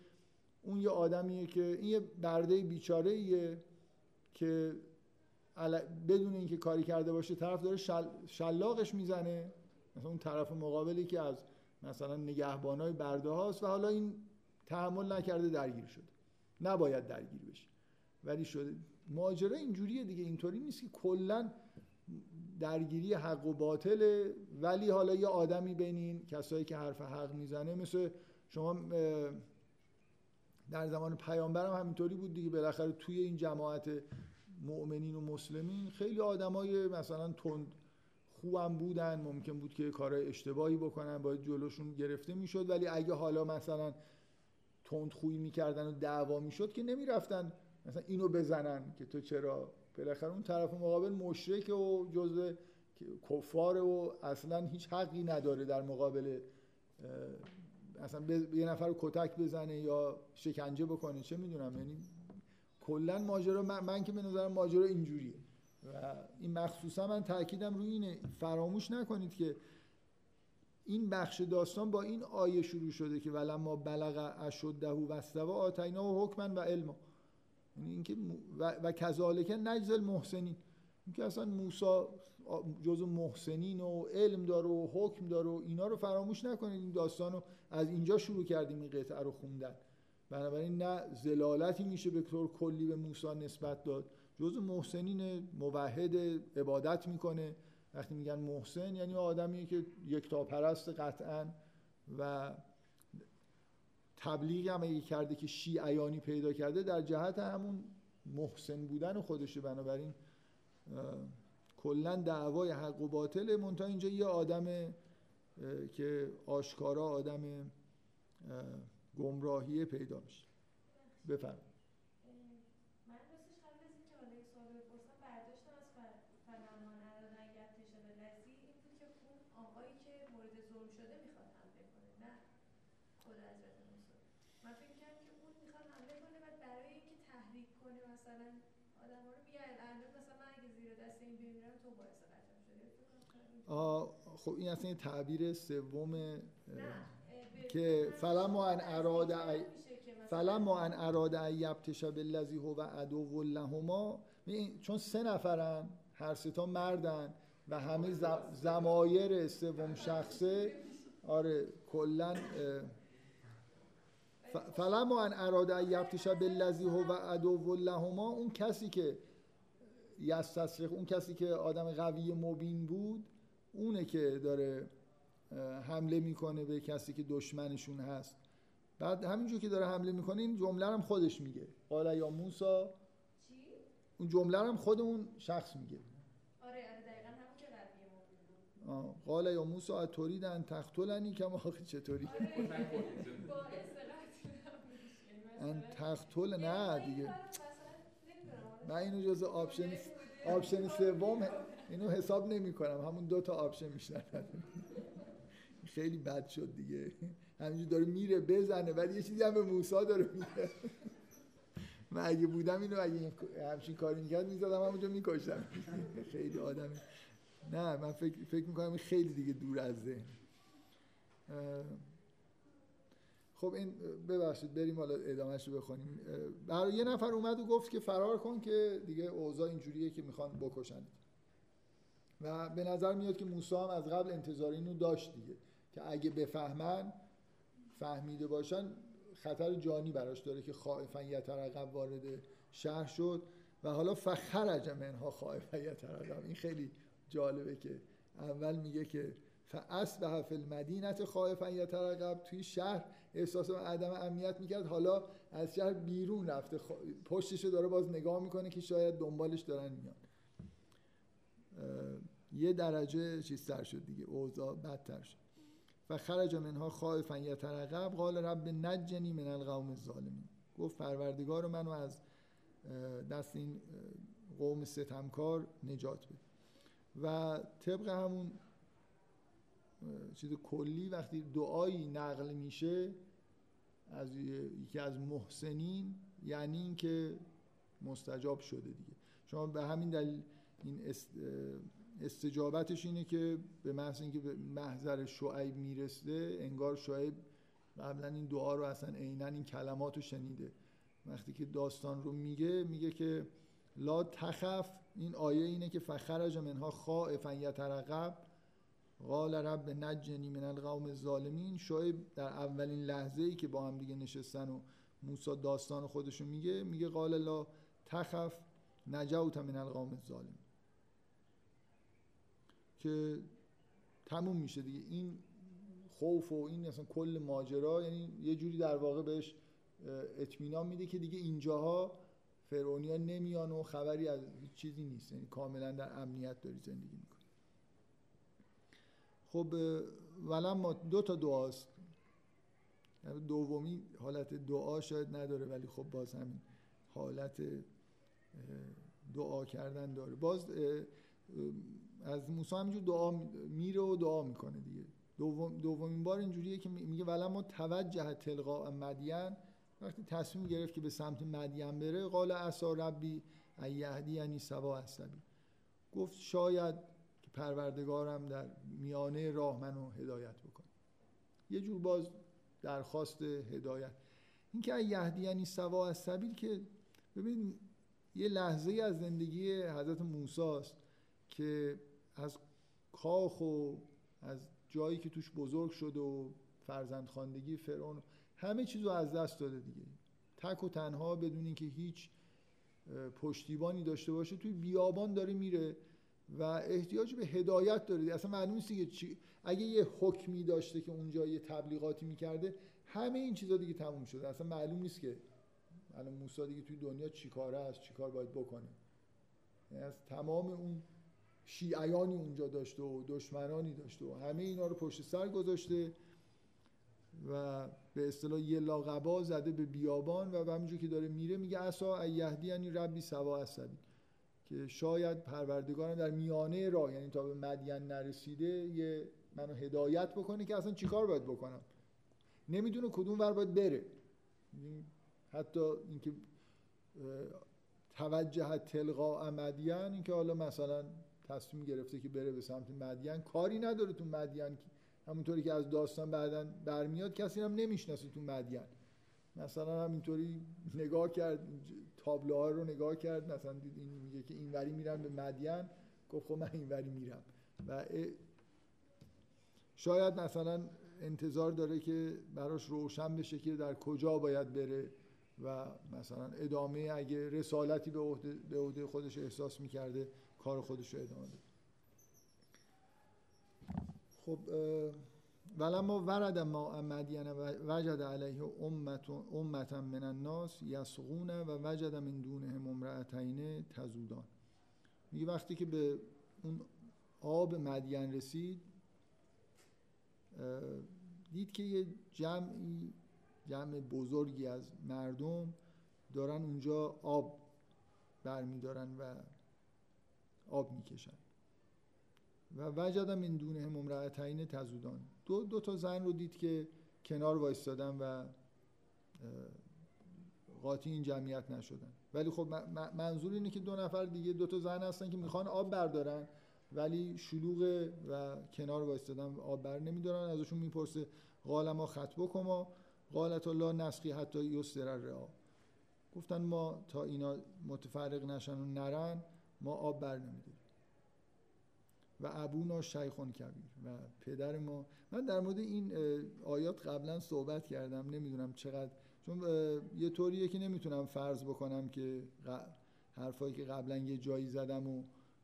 اون یه آدمیه که این یه برده بیچاره ایه که بدون اینکه کاری کرده باشه طرف داره شل... شلاقش می‌زنه. مثلا اون طرف مقابلی که از مثلا نگهبانای برده هاست و حالا این تحمل نکرده درگیر شده. نباید درگیر بشه. ولی شده. ماجرا اینجوریه دیگه. اینطوری نیست که کلا درگیری حق و باطله ولی حالا یه آدمی بین این کسایی که حرف حق می‌زنه مثل شما در زمان پیامبرم هم همینطوری بود دیگه. بالاخره توی این جماعت مؤمنین و مسلمین خیلی آدمای مثلا تند خوبم بودن. ممکن بود که کارهای اشتباهی بکنن باید جلوشون گرفته می‌شد. ولی اگه حالا مثلا تند خویی می‌کردن و دعوا می‌شد که نمی‌رفتن مثلا اینو بزنن که تو چرا؟ بالاخره اون طرف مقابل مشرک و جزء کفار و اصلا هیچ حقی نداره در مقابل اصلا یه نفر رو کتک بزنه یا شکنجه بکنه چه می‌دونم. یعنی کلا ماجرا من, من که به نظرم ماجرا اینجوریه. و این مخصوصا من تاکیدم روی اینه فراموش نکنید که این بخش داستان با این آیه شروع شده که ولما بلغ اشده و استوا آتینا و حکما و علما. یعنی اینکه و, و کذالک نجز المحسنین. اینکه اصلا موسی جزو محسنین و علم داره و حکم داره و اینا رو فراموش نکنید. این داستان رو از اینجا شروع کردیم این قطعه رو خوندن. بنابراین نه زلالتی میشه به طور کلی به موسی نسبت داد. جزو محسنین موحد عبادت می‌کنه. وقتی میگن محسن یعنی آدمی که یک تا پرست قطعا و تبلیغ هم اگه کرده که شیعیانی پیدا کرده در جهت همون محسن بودن خودشه. بنابراین کلا دعوای حق و باطل منتها اینجا یه آدم که آشکارا آدم گمراهی پیدا میشه. بفرمایید. خب این اصلا تعبیر سوم که فلما ان اراد فلما ان اراد یبتش بالذی هو عدو لهما. چون سه نفرن هر سه تا مردن و همه زمایر سوم شخصه آره کلا فلما ان اراد یبتش بالذی هو عدو لهما. اون کسی که یستصرخ اون کسی که آدم قوی مبین بود اونه که داره حمله می‌کنه به کسی که دشمنشون هست. بعد همینجور که داره حمله می‌کنه این جمله هم خودش میگه. قال یا موسا اون جمله هم خود اون شخص میگه. آره آره دقیقا همون که بود قال یا موسا اتوریدن تختلنی که ما چطوری؟ آره. <laughs> ان تقتلنی دیگه. من اینو جز option option سوم اینو حساب نمی کنم همون دو تا option نداره. خیلی بد شد دیگه. همینجور داره میره بزنه ولی یه چیزی هم به موسی داره میگه. من اگه بودم اینو اگه همچین کاری می‌کرد می‌زدم همونجا میکشتم. خیلی آدم. نه من فکر, فکر می‌کنم این خیلی دیگه دور از ذهن. خب این ببخشید بریم حالا ادامهش رو بخونیم. برای یه نفر اومد و گفت که فرار کن که دیگه اوضاع اینجوریه که می‌خوان بکشن و به نظر میاد که موسی هم از قبل انتظار اینو داشت دیگه که اگه بفهمن فهمیده باشن خطر جانی براش داره که خائفا یترقب وارد شهر شد و حالا فخرج منها خائفا یترقب این خیلی جالبه که اول میگه که فاصبح فی المدینه خائفا یترقب توی شهر احساس عدم امنیت می‌کرد. حالا از شهر بیرون رفته. خ... پشتشو داره باز نگاه می‌کنه که شاید دنبالش دارن میان. یه درجه چیزتر شد دیگه اوضاع بدتر شد. و خرج منها خائفا یترقب قال رب نجنی من القوم الظالمین. گفت پروردگار منو از دست این قوم ستمکار نجات بده. و طبق همون چیز کلی وقتی دعایی نقل میشه از یکی از محسنین یعنی اینکه مستجاب شده دیگه. شما به همین دلیل این است- استجابتش اینه که به محض اینکه به محضر شعیب می‌رسه انگار شعیب قبلا این دعا رو اصلا عینا این کلمات رو شنیده. وقتی که داستان رو میگه میگه که لا تخف این آیه اینه که فخرج منها خائفا یترقب. قال رب نجنی من القوم الظالمین. شعیب در اولین لحظه ای که با هم دیگه نشستن و موسی داستان خودشو میگه میگه قال لا تخف نجوت من القوم الظالمین. که تموم میشه دیگه. این خوف و این اصلا کل ماجرا یعنی یه جوری در واقع بهش اطمینان میده که دیگه اینجاها فرعونیا نمیان و خبری از هیچ چیزی نیست. یعنی کاملا در امنیت داری زندگی می‌کنی. خب ولما دو تا دعاست. یعنی دومی حالت دعا شاید نداره ولی خب باز همین حالت دعا کردن داره. باز از موسی همینجور دعا می- میره و دعا می‌کنه دیگه. دوم دومین بار اینجوریه که می- میگه ولما توجه تلقاء مدین. وقتی تصمیم گرفت که به سمت مدین بره قال عسا ربی ان یهدینی سوا السبیل گفت شاید که پروردگارم در میانه راه منو هدایت بکنه. یه جور باز درخواست هدایت. اینکه ان یهدینی سوا السبیل که ببین یه لحظه از زندگی حضرت موسی است که از کاخ و از جایی که توش بزرگ شد و فرزند خواندگی فرعون همه چیز رو از دست داده دیگه. تک و تنها بدون اینکه هیچ پشتیبانی داشته باشه توی بیابان داره میره و احتیاج به هدایت داره دیگه. اصلا معلوم نیست چی اگه یه حکمی داشته که اونجا یه تبلیغاتی می‌کرده همه این چیزا دیگه تموم شده. اصلا معلوم نیست که الان موسی دیگه توی دنیا چیکاره است چیکار باید بکنه. یعنی از تمام اون شیعیانی اونجا داشته و دشمنانی داشته و همه اینا رو پشت سر گذاشته و به اصطلاح یه لاغبا زده به بیابان و همینجور که داره میره میگه اسا ایهدی یعنی ربی سوا السبیل که شاید پروردگارم در میانه راه یعنی تا به مدین نرسیده یه منو هدایت بکنه که اصلا چیکار باید بکنم؟ نمی‌دونه کدوم ور باید بره. حتی اینکه توجه تلقا مدین اینکه حالا مثلا تصمیم گرفته که بره به سمت مدین. کاری نداره تو مدین همونطوری که از داستان بعدا برمیاد کسی هم نمی‌شناسه تو مدین. مثلا همینطوری نگاه کرد تابلوها رو نگاه کرد مثلا دید این میگه که اینوری میرم به مدین. گفت خب من اینوری میرم. و شاید مثلا انتظار داره که براش روشن بشه که در کجا باید بره و مثلا ادامه اگه رسالتی به عهده خودش احساس می‌کرده کار خودش رو ادامه بده خب ولما ورد ما مدین وجد علیه امت من الناس یسقون و وجد من دونهم امرأتین تزودان. میگه وقتی که به اون آب مدین رسید دید که یه جمعی جمع بزرگی از مردم دارن اونجا آب برمیدارن و آب می‌کشن. و وجدم این دونه هم امرأتین تزودان. دو, دو تا زن رو دید که کنار وایستادن و قاطی این جمعیت نشدن. ولی خب منظور اینه که دو نفر دیگه دو تا زن هستن که می‌خوان آب بردارن ولی شلوغ و کنار وایستادن آب بر نمیدارن. ازشون می‌پرسه قال ما خط بکما. قالت الله نسخی حتی یستر رعا گفتن ما تا اینا متفرق نشن و نرن ما آب بر نمیداریم. و ابونا شیخون کبیر و پدر ما. من در مورد این آیات قبلا صحبت کردم نمی‌دونم چقدر. چون یه طوریه که نمی‌تونم فرض بکنم که حرفایی که قبلا یه جایی زدم و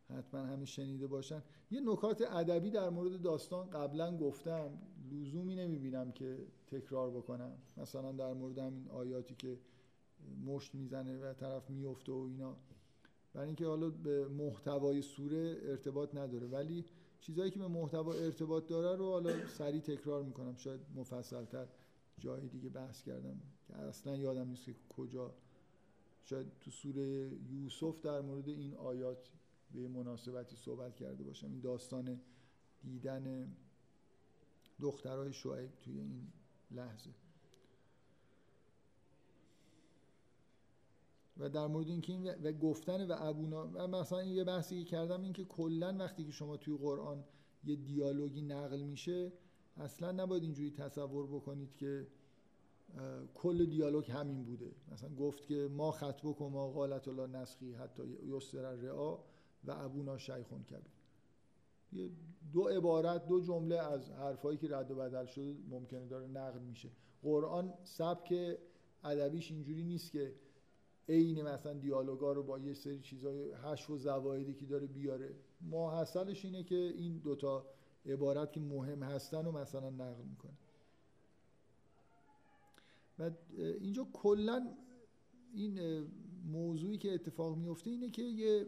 حتما همه شنیده باشن. یه نکات ادبی در مورد داستان قبلا گفتم. لزومی نمی‌بینم که تکرار بکنم. مثلا در مورد همین آیاتی که مشت می‌زنه و طرف میفته و اینا. برای اینکه حالا به محتوای سوره ارتباط نداره. ولی چیزهایی که به محتوا ارتباط داره رو حالا سریع تکرار می‌کنم. شاید مفصلتر جای دیگه بحث کردم که اصلا یادم نیست که کجا. شاید تو سوره یوسف در مورد این آیات به مناسبتی صحبت کرده باشم. این داستان دیدن دخترای شعیب توی این لحظه. و در مورد اینکه این و گفتن و ابونا مثلا این یه بحثی کردم این که کلا وقتی که شما توی قرآن یه دیالوگی نقل میشه اصلا نباید اینجوری تصور بکنید که کل دیالوگ همین بوده. مثلا گفت که ما خطبه ما قالت الله نسخی حتی یسر رعا و ابونا شیخون کبیر. دو عبارت دو جمله از حرفایی که رد و بدل شده ممکنه داره نقل میشه. قرآن سبک ادبیش اینجوری نیست که عین مثلا دیالوگا رو با یه سری چیزای هش و زوایدی که داره بیاره. ماحصلش اینه که این دوتا عبارت که مهم هستن رو مثلا نقل می‌کنه. و اینجا کلا این موضوعی که اتفاق میفته اینه که یه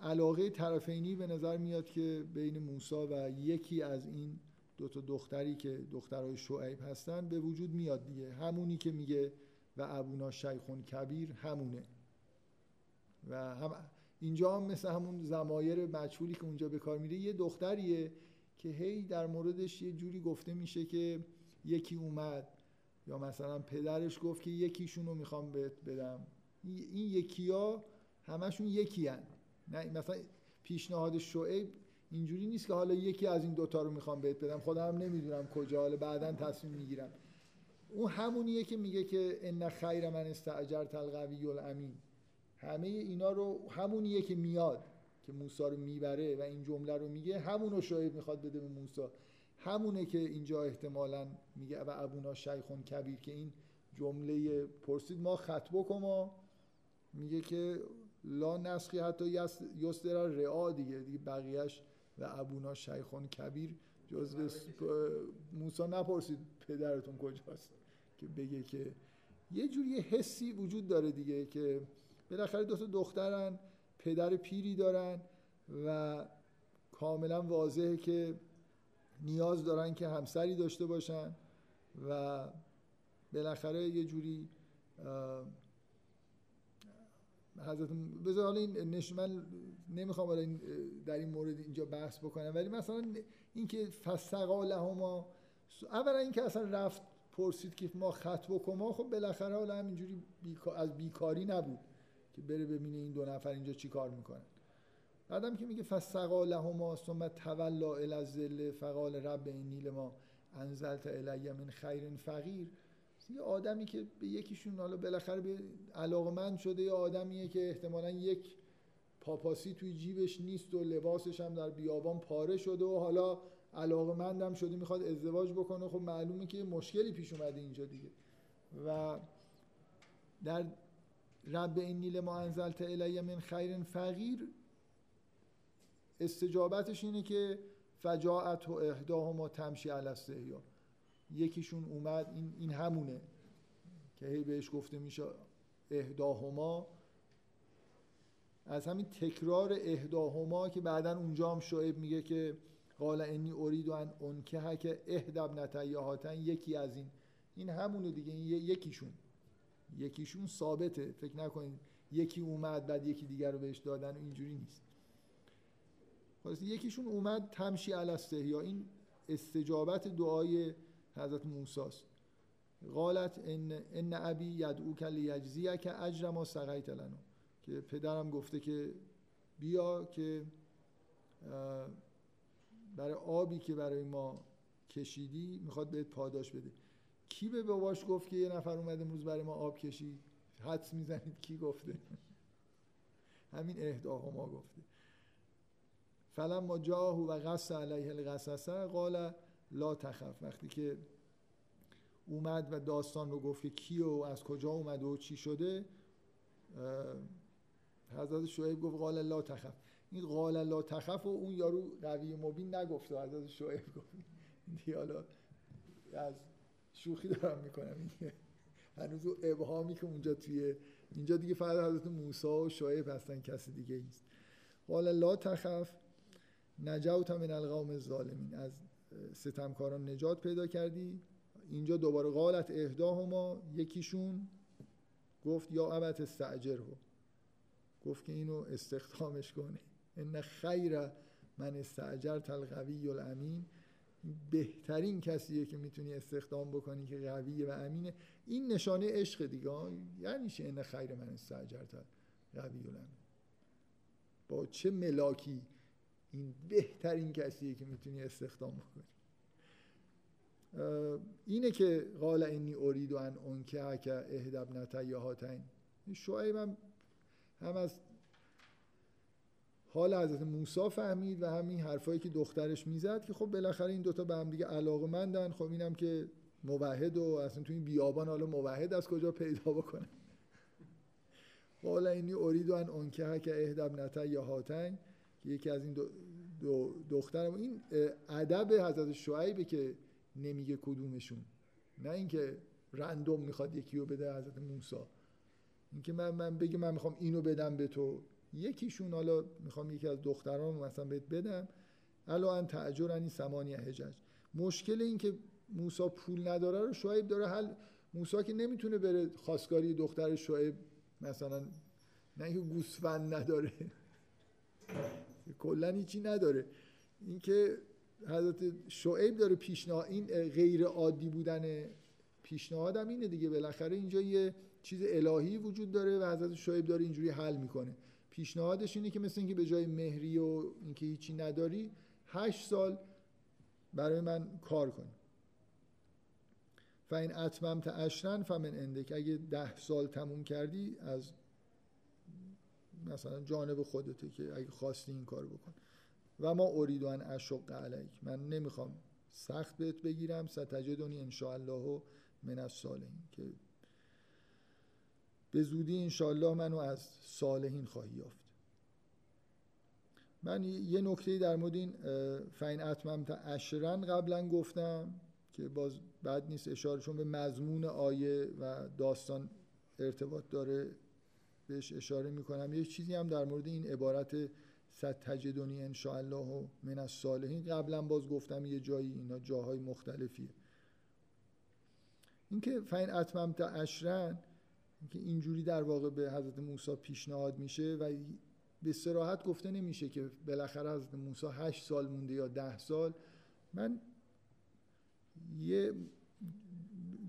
علاقه طرفینی به نظر میاد که بین موسا و یکی از این دو تا دختری که دخترای شعیب هستن به وجود میاد دیگه. همونی که میگه و ابونا شیخون کبیر همونه. و هم اینجا هم مثل همون زمایر مجهولی که اونجا به کار میره یه دختریه که هی در موردش یه جوری گفته میشه که یکی اومد یا مثلا پدرش گفت که یکیشون رو می‌خوام بهت بدم. این یکی ها همشون یکی هن. نه مثلا پیشنهاد شعیب اینجوری نیست که حالا یکی از این دوتا رو می‌خوام بهت بدم. خودم هم نمی‌دونم کجا حالا بعدا تصمیم می‌گیرم. اون همونیه که میگه که ان خیر من استعجر القوی الامین همه اینا رو همونیه که میاد که موسی رو می‌بره و این جمله رو میگه همونو شاید می‌خواد بده به موسی. همونه که اینجا احتمالا میگه و ابونا شیخون کبیر که این جمله پرسید ما خطبه کما میگه که لا نسخی حتی یستر رعا دیگه دیگه بقیهش و ابونا شیخون کبیر جزو موسی نپرسید پدرتون کجاست؟ که بگه که یه جوری حسی وجود داره دیگه که بالاخره دو تا دخترن پدر پیری دارن و کاملا واضحه که نیاز دارن که همسری داشته باشن و بالاخره یه جوری حضرت بذار حالا این نش من نمی‌خوام حالا در این مورد اینجا بحث بکنم ولی مثلا اینکه فسقا لهما اولا اینکه اصلا رفت پرسید که ما خط بکما خب بالاخره حالا همینجوری از بیکاری نبود که بره ببینه این دو نفر اینجا چی کار می‌کنن. بعدم که میگه فسقا لهما ثم تولا الی الذل فقال رب نیل ما انزلت الی من خیر فقیر. یه آدمی که به یکیشون حالا بالاخره به علاقمند شده یه آدمیه که احتمالا یک پاپاسی توی جیبش نیست و لباسش هم در بیابان پاره شده و حالا علاقمندم شده می‌خواد ازدواج بکنه خب معلومه که مشکلی پیش اومده اینجا دیگه. و در رب این نیل ما انزلت الی من خیر فقیر استجابتش اینه که فجاعت و اهداهما تمشی علی یا یکیشون اومد این, این همونه که هی بهش گفته میشه اهداهما. از همین تکرار اهداهما که بعدا اونجا هم شعیب میگه که قال انی ارید ان انکه که اهدب نتیهاتن یکی از این. این همونه دیگه این یکیشون. یکیشون ثابته فکر نکنید. یکی اومد بعد یکی دیگر رو بهش دادن و اینجوری نیست. خلاص یکیشون اومد تمشی یا این استجابت دعای حضرت موسی قالت ان ان ابی یدعوک لیجزیک اجر ما سقیت لنا. که پدرم گفته که بیا که برای آبی که برای ما کشیدی می‌خواد بهت پاداش بده. کی به باباش گفت که یه نفر اومده امروز برای ما آب کشید؟ حدس می‌زنید کی گفته؟ <laughs> همین اهداها ما گفته. فلم ما جاهو و قص علیه القصصه قال لا تخف. وقتی که اومد و داستان رو گفت که کی و از کجا اومده و چی شده حضرت شعیب گفت قال لا تخف. این قال لا تخف و اون یارو قوی مبین نگفت و حضرت شعیب گفت. دیالا از شوخی دارم می‌کنم. هنوز او ابهامی که اونجا توی اینجا دیگه فقط حضرت موسی و شعیب هستن کسی دیگه ایست قال لا تخف نجوت من القوم الظالمین. از ستمکاران نجات پیدا کردی. اینجا دوباره قالت اهداهما. یکیشون گفت یا ابت استعجره گفت که اینو استخدامش کنه. ان خیر من استعجرت القوی الامین. بهترین کسیه که می‌تونی استخدام بکنی که قویه و امینه. این نشانه عشق دیگه. یعنی چه ان خیر من استعجرت قوی الامین. با چه ملاکی این بهترین کسیه که می‌تونی استخدام بکنی؟ اینه که قال اینی ارید ان انکه که اهدب نتیهاتین شعیب هم هم از حال حضرت موسی فهمید و همین حرفایی که دخترش می‌زد که خب بالاخره این دوتا به هم دیگه علاقه مندن خب اینم که موحد و اصلا تو این بیابان حالا موحد از کجا پیدا بکنه؟ <laughs> قال اینی ارید ان انکه که اهدب نته یا هاتن یکی از این دو, دو دخترم. این ادب حضرت شعیبه که نمیگه کدومشون. نه اینکه رندوم می‌خواد یکی رو بده حضرت موسی. اینکه من من بگه من می‌خوام اینو بدم به تو. یکیشون حالا می‌خوام یکی از دختران مثلا بهت بدم. الان تعجرنی سمانی حجج. مشکل این که موسی پول نداره رو شعیب داره حل. موسی که نمی‌تونه بره خواستگاری دختر شعیب مثلا نه اینکه گوسفند نداره. کلا هیچی نداره. اینکه حضرت شعیب داره پیشنهاد این غیر عادی بودن پیشنهادم اینه دیگه. بالاخره اینجا یه چیز الهی وجود داره و حضرت شعیب داره اینجوری حل می‌کنه. پیشنهادش اینه که مثل اینکه به جای مهری و اینکه هیچی نداری هشت سال برای من کار کن. این اتممت اشرن فمن اندک. اگه ده سال تموم کردی از مثلا جانب خودته که اگه خواستی این کار بکن. و ما ارید ان اشق علیک. من نمی‌خوام سخت بهت بگیرم. ستجدونی ان الله من الصالحین. که به زودی انشاءالله منو از صالحین خواهی یافت. من یه نکته در مورد این فین اتممت اشرن قبلا گفتم که باز بد نیست اشاره چون به مضمون آیه و داستان ارتباط داره بهش اشاره می‌کنم. یه چیزی هم در مورد این عبارت ستجدونی انشاءالله و من از صالحین قبلا باز گفتم یه جایی اینا جاهای مختلفیه. اینکه فین اتممت اشرن که اینجوری در واقع به حضرت موسی پیشنهاد میشه و به سراحت گفته نمیشه که بالاخره حضرت موسی هشت سال مونده یا ده سال. من یه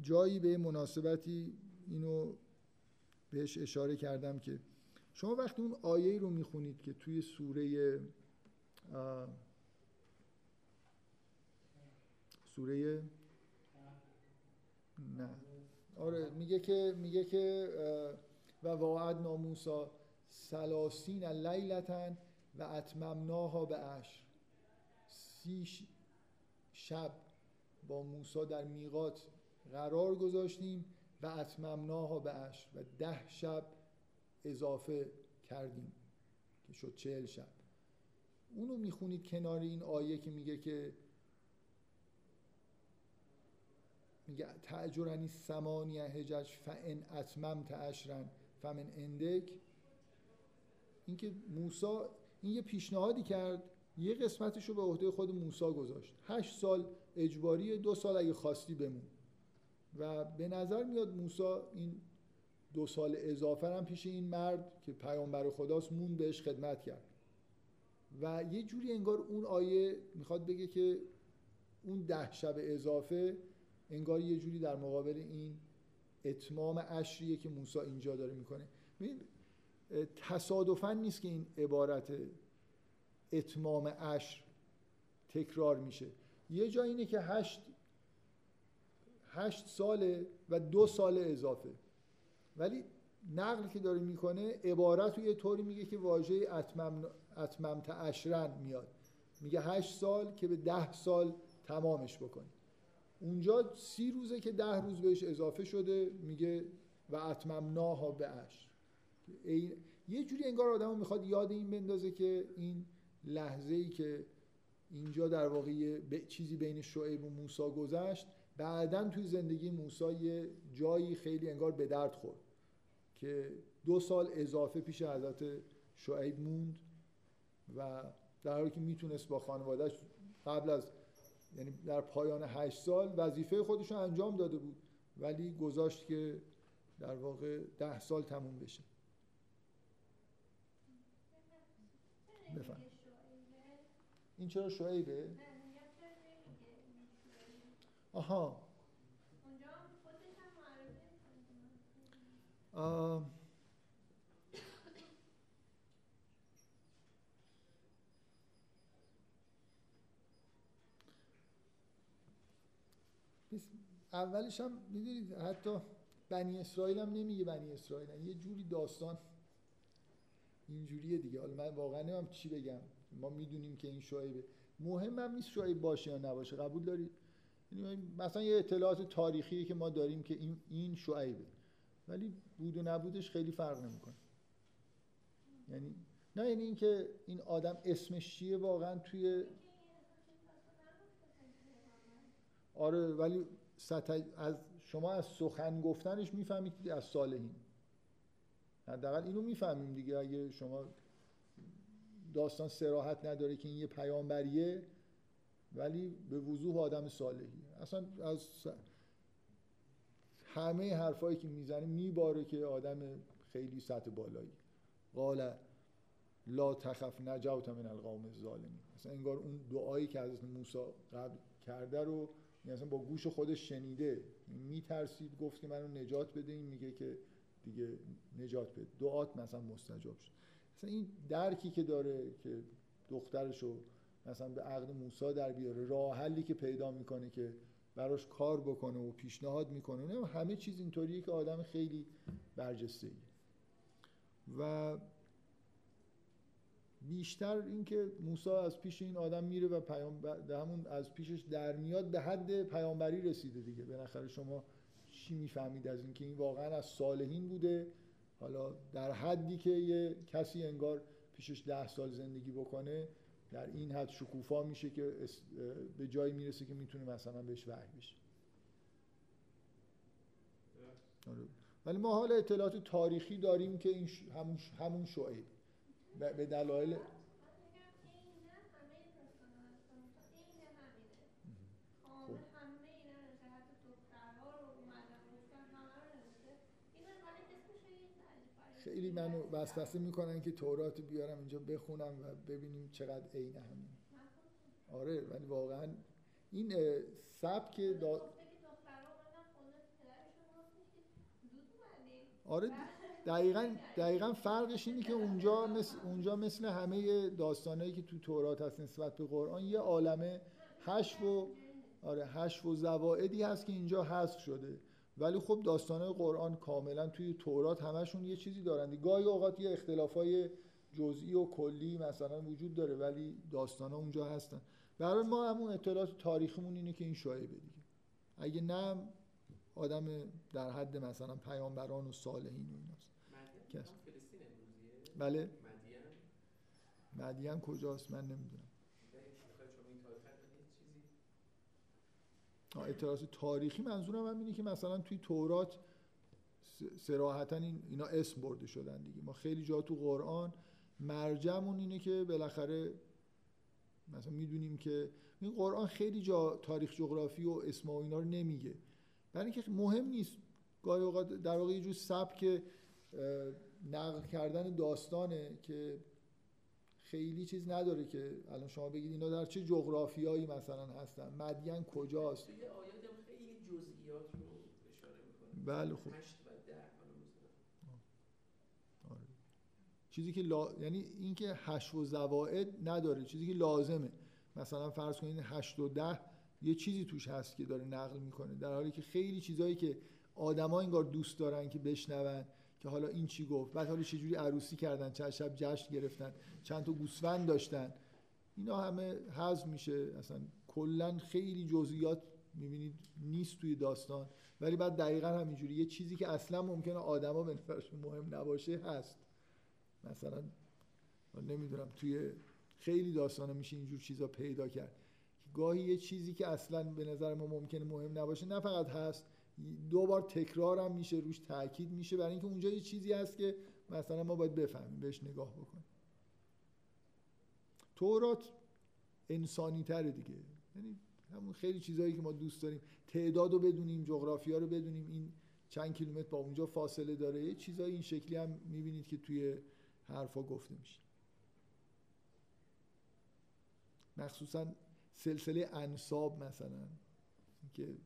جایی به مناسبتی اینو بهش اشاره کردم که شما وقتی اون آیه رو می‌خونید که توی سوره سوره نه. آره میگه که میگه که و واعد ناموسا سلاسین لیلتن و اتممناها به عشر. سی شب با موسا در میقات قرار گذاشتیم و اتممناها به عشر و ده شب اضافه کردیم که شد چهل شب. اونو می‌خونید کنار این آیه که میگه که میگه تعجرنی سمانی هجج فان اتممت اشرن فمن اندک اینکه موسا این یه پیشنهادی کرد یه قسمتش رو به عهده خود موسا گذاشت. هشت سال اجباری دو سال اگه خواستی بمون. و به نظر میاد موسی این دو سال اضافه هم پیش این مرد که پیامبر خداست مون بهش خدمت کرد. و یه جوری انگار اون آیه می‌خواد بگه که اون ده شب اضافه انگار یه جوری در مقابل این اتمام عشریه که موسی اینجا داره می‌کنه. تصادفا نیست که این عبارت اتمام عشر تکرار میشه. یه جا اینه که هشت هشت ساله و دو سال اضافه. ولی نقل که داره می‌کنه عبارت رو یه طوری میگه که واژه اتمم, اتمم میاد. میگه هشت سال که به ده سال تمامش بکنی. اونجا سی روزه که ده روز بهش اضافه شده میگه و اتممناها به عشر یه جوری انگار آدم می‌خواد یاد این بندازه که این لحظه ای که اینجا در واقع چیزی بین شعیب و موسی گذشت بعدا توی زندگی موسی یه جایی خیلی انگار به درد خورد که دو سال اضافه پیش حضرت شعیب موند و در حالی که می‌تونست با خانوادهش قبل از یعنی در پایان هشت سال وظیفه خودش رو انجام داده بود ولی گذاشت که در واقع ده سال تموم بشه. بفهم این چرا شعیبه؟ آها. اولش هم می‌دونید حتی بنی اسرائیل هم نمیگه بنی اسرائیل هم. یه جوری داستان اینجوریه دیگه. حالا من واقعا نمیم چی بگم. ما می‌دونیم که این شعیبه. مهم هم نیست شعیب باشه یا نباشه قبول دارید؟ یعنی مثلا یه اطلاعات تاریخی که ما داریم که این این شعیبه. ولی بود و نبودش خیلی فرق نمی‌کنه. یعنی نه یعنی اینکه این آدم اسمش چیه واقعا توی آره ولی از شما از سخن گفتنش می‌فهمید از صالحین. حداقل اینو می‌فهمیم دیگه. اگه شما داستان سراحت نداره که این یه پیامبریه ولی به وضوح آدم صالحی اصلا از همه حرفایی که می‌زنه میباره که آدم خیلی سطح بالایی. قال لا تخف نجوت من القوم الظالمین. اصلا انگار اون دعایی که حضرت موسی قبل کرده رو مثلا با گوش خودش شنیده. میترسید گفت که منو نجات بده این میگه که دیگه نجات بده. دعات مثلا مستجاب شد. مثلا این درکی که داره که دخترشو مثلا به عقد موسی در بیاره راه حلی که پیدا می‌کنه که براش کار بکنه و پیشنهاد می‌کنه نه همه چیز اینطوریه که آدم خیلی برجسته و بیشتر اینکه موسی از پیش این آدم میره و پیام همون از پیشش در میاد به حد پیامبری رسیده دیگه. بالاخره شما چی می‌فهمید از اینکه این واقعا از صالحین بوده؟ حالا در حدی که یه کسی انگار پیشش ده سال زندگی بکنه در این حد شکوفا میشه که به جایی می‌رسه که می‌تونه مثلا بهش وحی بشه. آره. ولی ما حالا اطلاعات تاریخی داریم که این همون همون شعیب. به دلایل خیلی منو وسوسه می‌کنن که تورات بیارم اینجا بخونم و ببینیم چقدر عین همین. آره ولی واقعا این سبک دا... آره دقیقا, دقیقا فرقش اینه که اونجا مثل, اونجا مثل همه داستانهایی که تو تورات هست نسبت به قرآن یه عالمه حشو و آره حشو و زوائدی هست که اینجا حذف شده. ولی خب داستانه قرآن کاملا توی تورات همشون یه چیزی دارن گاهی اوقات یه اختلافای جزئی و کلی مثلا وجود داره ولی داستان اونجا هستن. برای ما همون اطلاعات تاریخمون اینه که این شایبه دیگه. اگه نه آدم در حد مثلا پیامبران و صالحین و ایناست. بله. مدین؟ کجاست؟ من نمی‌دونم. اطلاعات تاریخی منظورم هم اینه که مثلا توی تورات سراحتا این اینا اسم برده شدن دیگه. ما خیلی جا تو قرآن مرجعمون اینه که بالاخره مثلا می‌دونیم که این قرآن خیلی جا تاریخ جغرافی و اسم و اینا رو نمیگه. برای اینکه مهم نیست. گاهی اوقات در واقع یه جور سبک نقل کردن داستانه که خیلی چیز نداره که الان شما بگید اینا در چه جغرافیایی مثلا هستن مدین کجاست؟ توی آیات هم خیلی جزئیات رو اشاره می‌کنه. بله خب. آره. چیزی که لا... یعنی اینکه هشت و زوائد نداره چیزی که لازمه. مثلا فرض کنید هشت و ده یه چیزی توش هست که داره نقل می‌کنه در حالی که خیلی چیزایی که آدما انگار دوست دارن که بشنون که حالا این چی گفت بعد حالا چجوری عروسی کردن چند شب جشن گرفتن چند تا گوسفند داشتن. اینا همه حذف میشه. اصلا کلا خیلی جزئیات می‌بینید نیست توی داستان. ولی بعد دقیقا همینجوری. یه چیزی که اصلا ممکنه آدما به نظرشون مهم نباشه هست. مثلا نمی‌دونم توی خیلی داستانا میشه اینجور چیزا پیدا کرد. گاهی یه چیزی که اصلا به نظر ما ممکنه مهم نباشه نه فقط هست دو بار تکرار هم میشه روش تاکید میشه. برای اینکه اونجا یه چیزی هست که مثلا ما باید بفهمیم بهش نگاه بکنیم. تورات انسانی تره دیگه. یعنی همون خیلی چیزهایی که ما دوست داریم. تعداد رو بدونیم جغرافیا رو بدونیم. این چند کیلومتر با اونجا فاصله داره. یه چیزایی این شکلی هم می‌بینید که توی حرفا گفته میشه. مخصوصا سلسله انصاب مثلا. که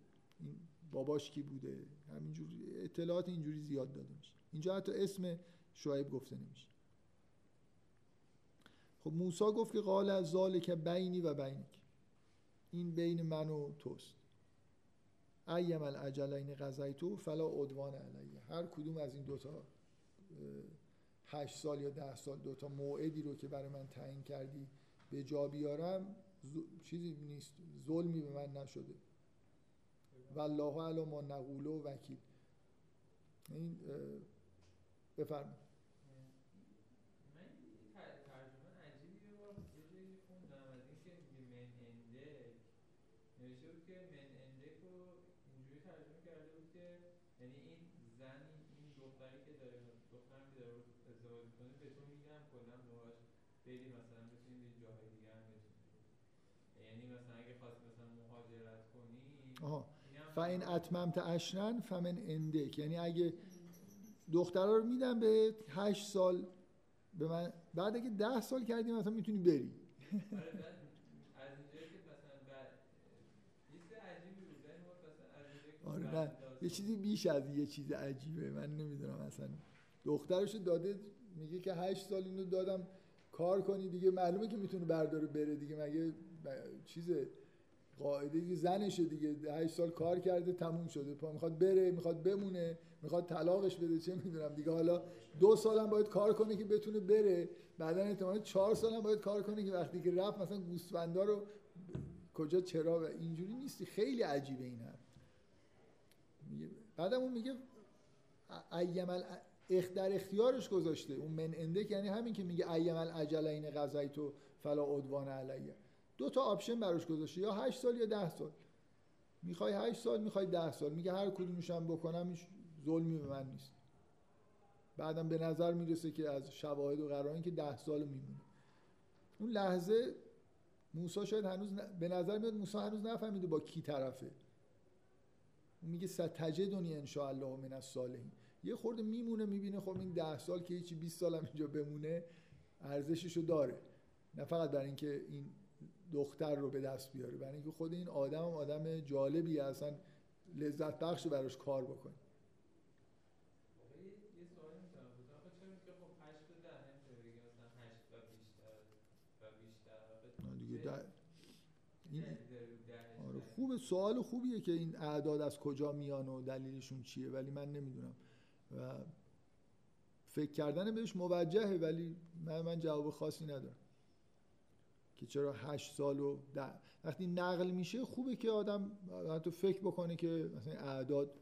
باباش کی بوده؟ همینجور اطلاعات اینجوری زیاد داده میشه. اینجا حتی اسم شعیب گفته نمیشه. خب موسی گفت که قال از ذالک بینی و بینک. این بین من و توست. ایم الاجلین قضیتو فلا عدوان علیه. هر کدوم از این دوتا هشت سال یا ده سال دوتا موعدی رو که برای من تعیین کردی به جا بیارم چیزی نیست ظلمی به من نشده. والله علی ما نقوله و وکیل. این بفرمایید من یه ترجمه عجیبی یه بار یه جایی خوندم از اینکه میگه من اندک نوشته بود که من اندک رو اینجوری ترجمه کرده بود که یعنی این زن این دختری که داره دخترم که داره ازدواج می‌کنه به تو میگم کلا باهاش بری مثلا بتونی به جاهای دیگه هم بتونی یعنی مثلا اگه خواستی مثلا مهاجرت کنی آها این هم فاین اتممت اشرن فمن اندک یعنی اگه دخترها رو میدم به هشت سال به من بعد اگه ده سال کردی مثلا می‌تونی بری. <laughs> آره نه. یه چیزی بیش از یه چیز عجیبه. من نمی‌دونم اصلا. دخترشو داده میگه که هشت سال اینو دادم کار کنی دیگه. معلومه که می‌تونه برداره بره دیگه. مگه ب- چیز قاعده زنشه دیگه. هشت سال کار کرده تموم شده. پا می‌خواد بره می‌خواد بمونه می‌خواد طلاقش بده چه می‌دونم دیگه. حالا دو سالم باید کار کنه که بتونه بره. بعدا احتمالاً چهار سالم باید کار کنه که وقتی که رفت مثلا گوسفندا رو کجا چرا و اینجوری نیستی. خیلی عجیبه این میگه بعدم اون میگه ایم اخ در اختیارش گذاشته. اون من عندک یعنی همین که میگه ایما الاجلین قضیت فلا عدوان علی. دو تا option براش گذاشته. یا 8 سال یا 10 سال. می‌خوای 8 سال می‌خوای 10 سال. میگه هر کدومش هم بکنم ظلمی به من نیست. بعدم به نظر می‌رسه که از شواهد و قرائن که 10 سال میمونه. اون لحظه موسی شاید هنوز ن... به نظر میاد موسی هنوز نفهمیده با کی طرفه. اون میگه ستجدنی ان شاء الله من الصالحین. یه خورده میمونه می‌بینه خب این ده سال که هیچی 20 سال هم اینجا بمونه ارزششو داره. نه فقط برای اینکه این دختر رو به دست بیاره برای اینکه خود این آدم هم آدم جالبی اصلا لذت بخش براش کار بکنه آقا یه یه سوالی می‌تونم بپرسم آخه چرا که 8 تا 10 نمیشه بگی مثلا 8 و بیشتر و بیشتر آخه نه دیگه چه در- این آره ده؟ خوبه سوال خوبیه که این اعداد از کجا میان و دلیلشون چیه؟ ولی من نمی‌دونم. و فکر کردن بهش موجهه ولی من من جواب خاصی ندارم. که چرا هشت سال و ده وقتی نقل میشه خوبه که آدم حتی فکر بکنه که مثلا اعداد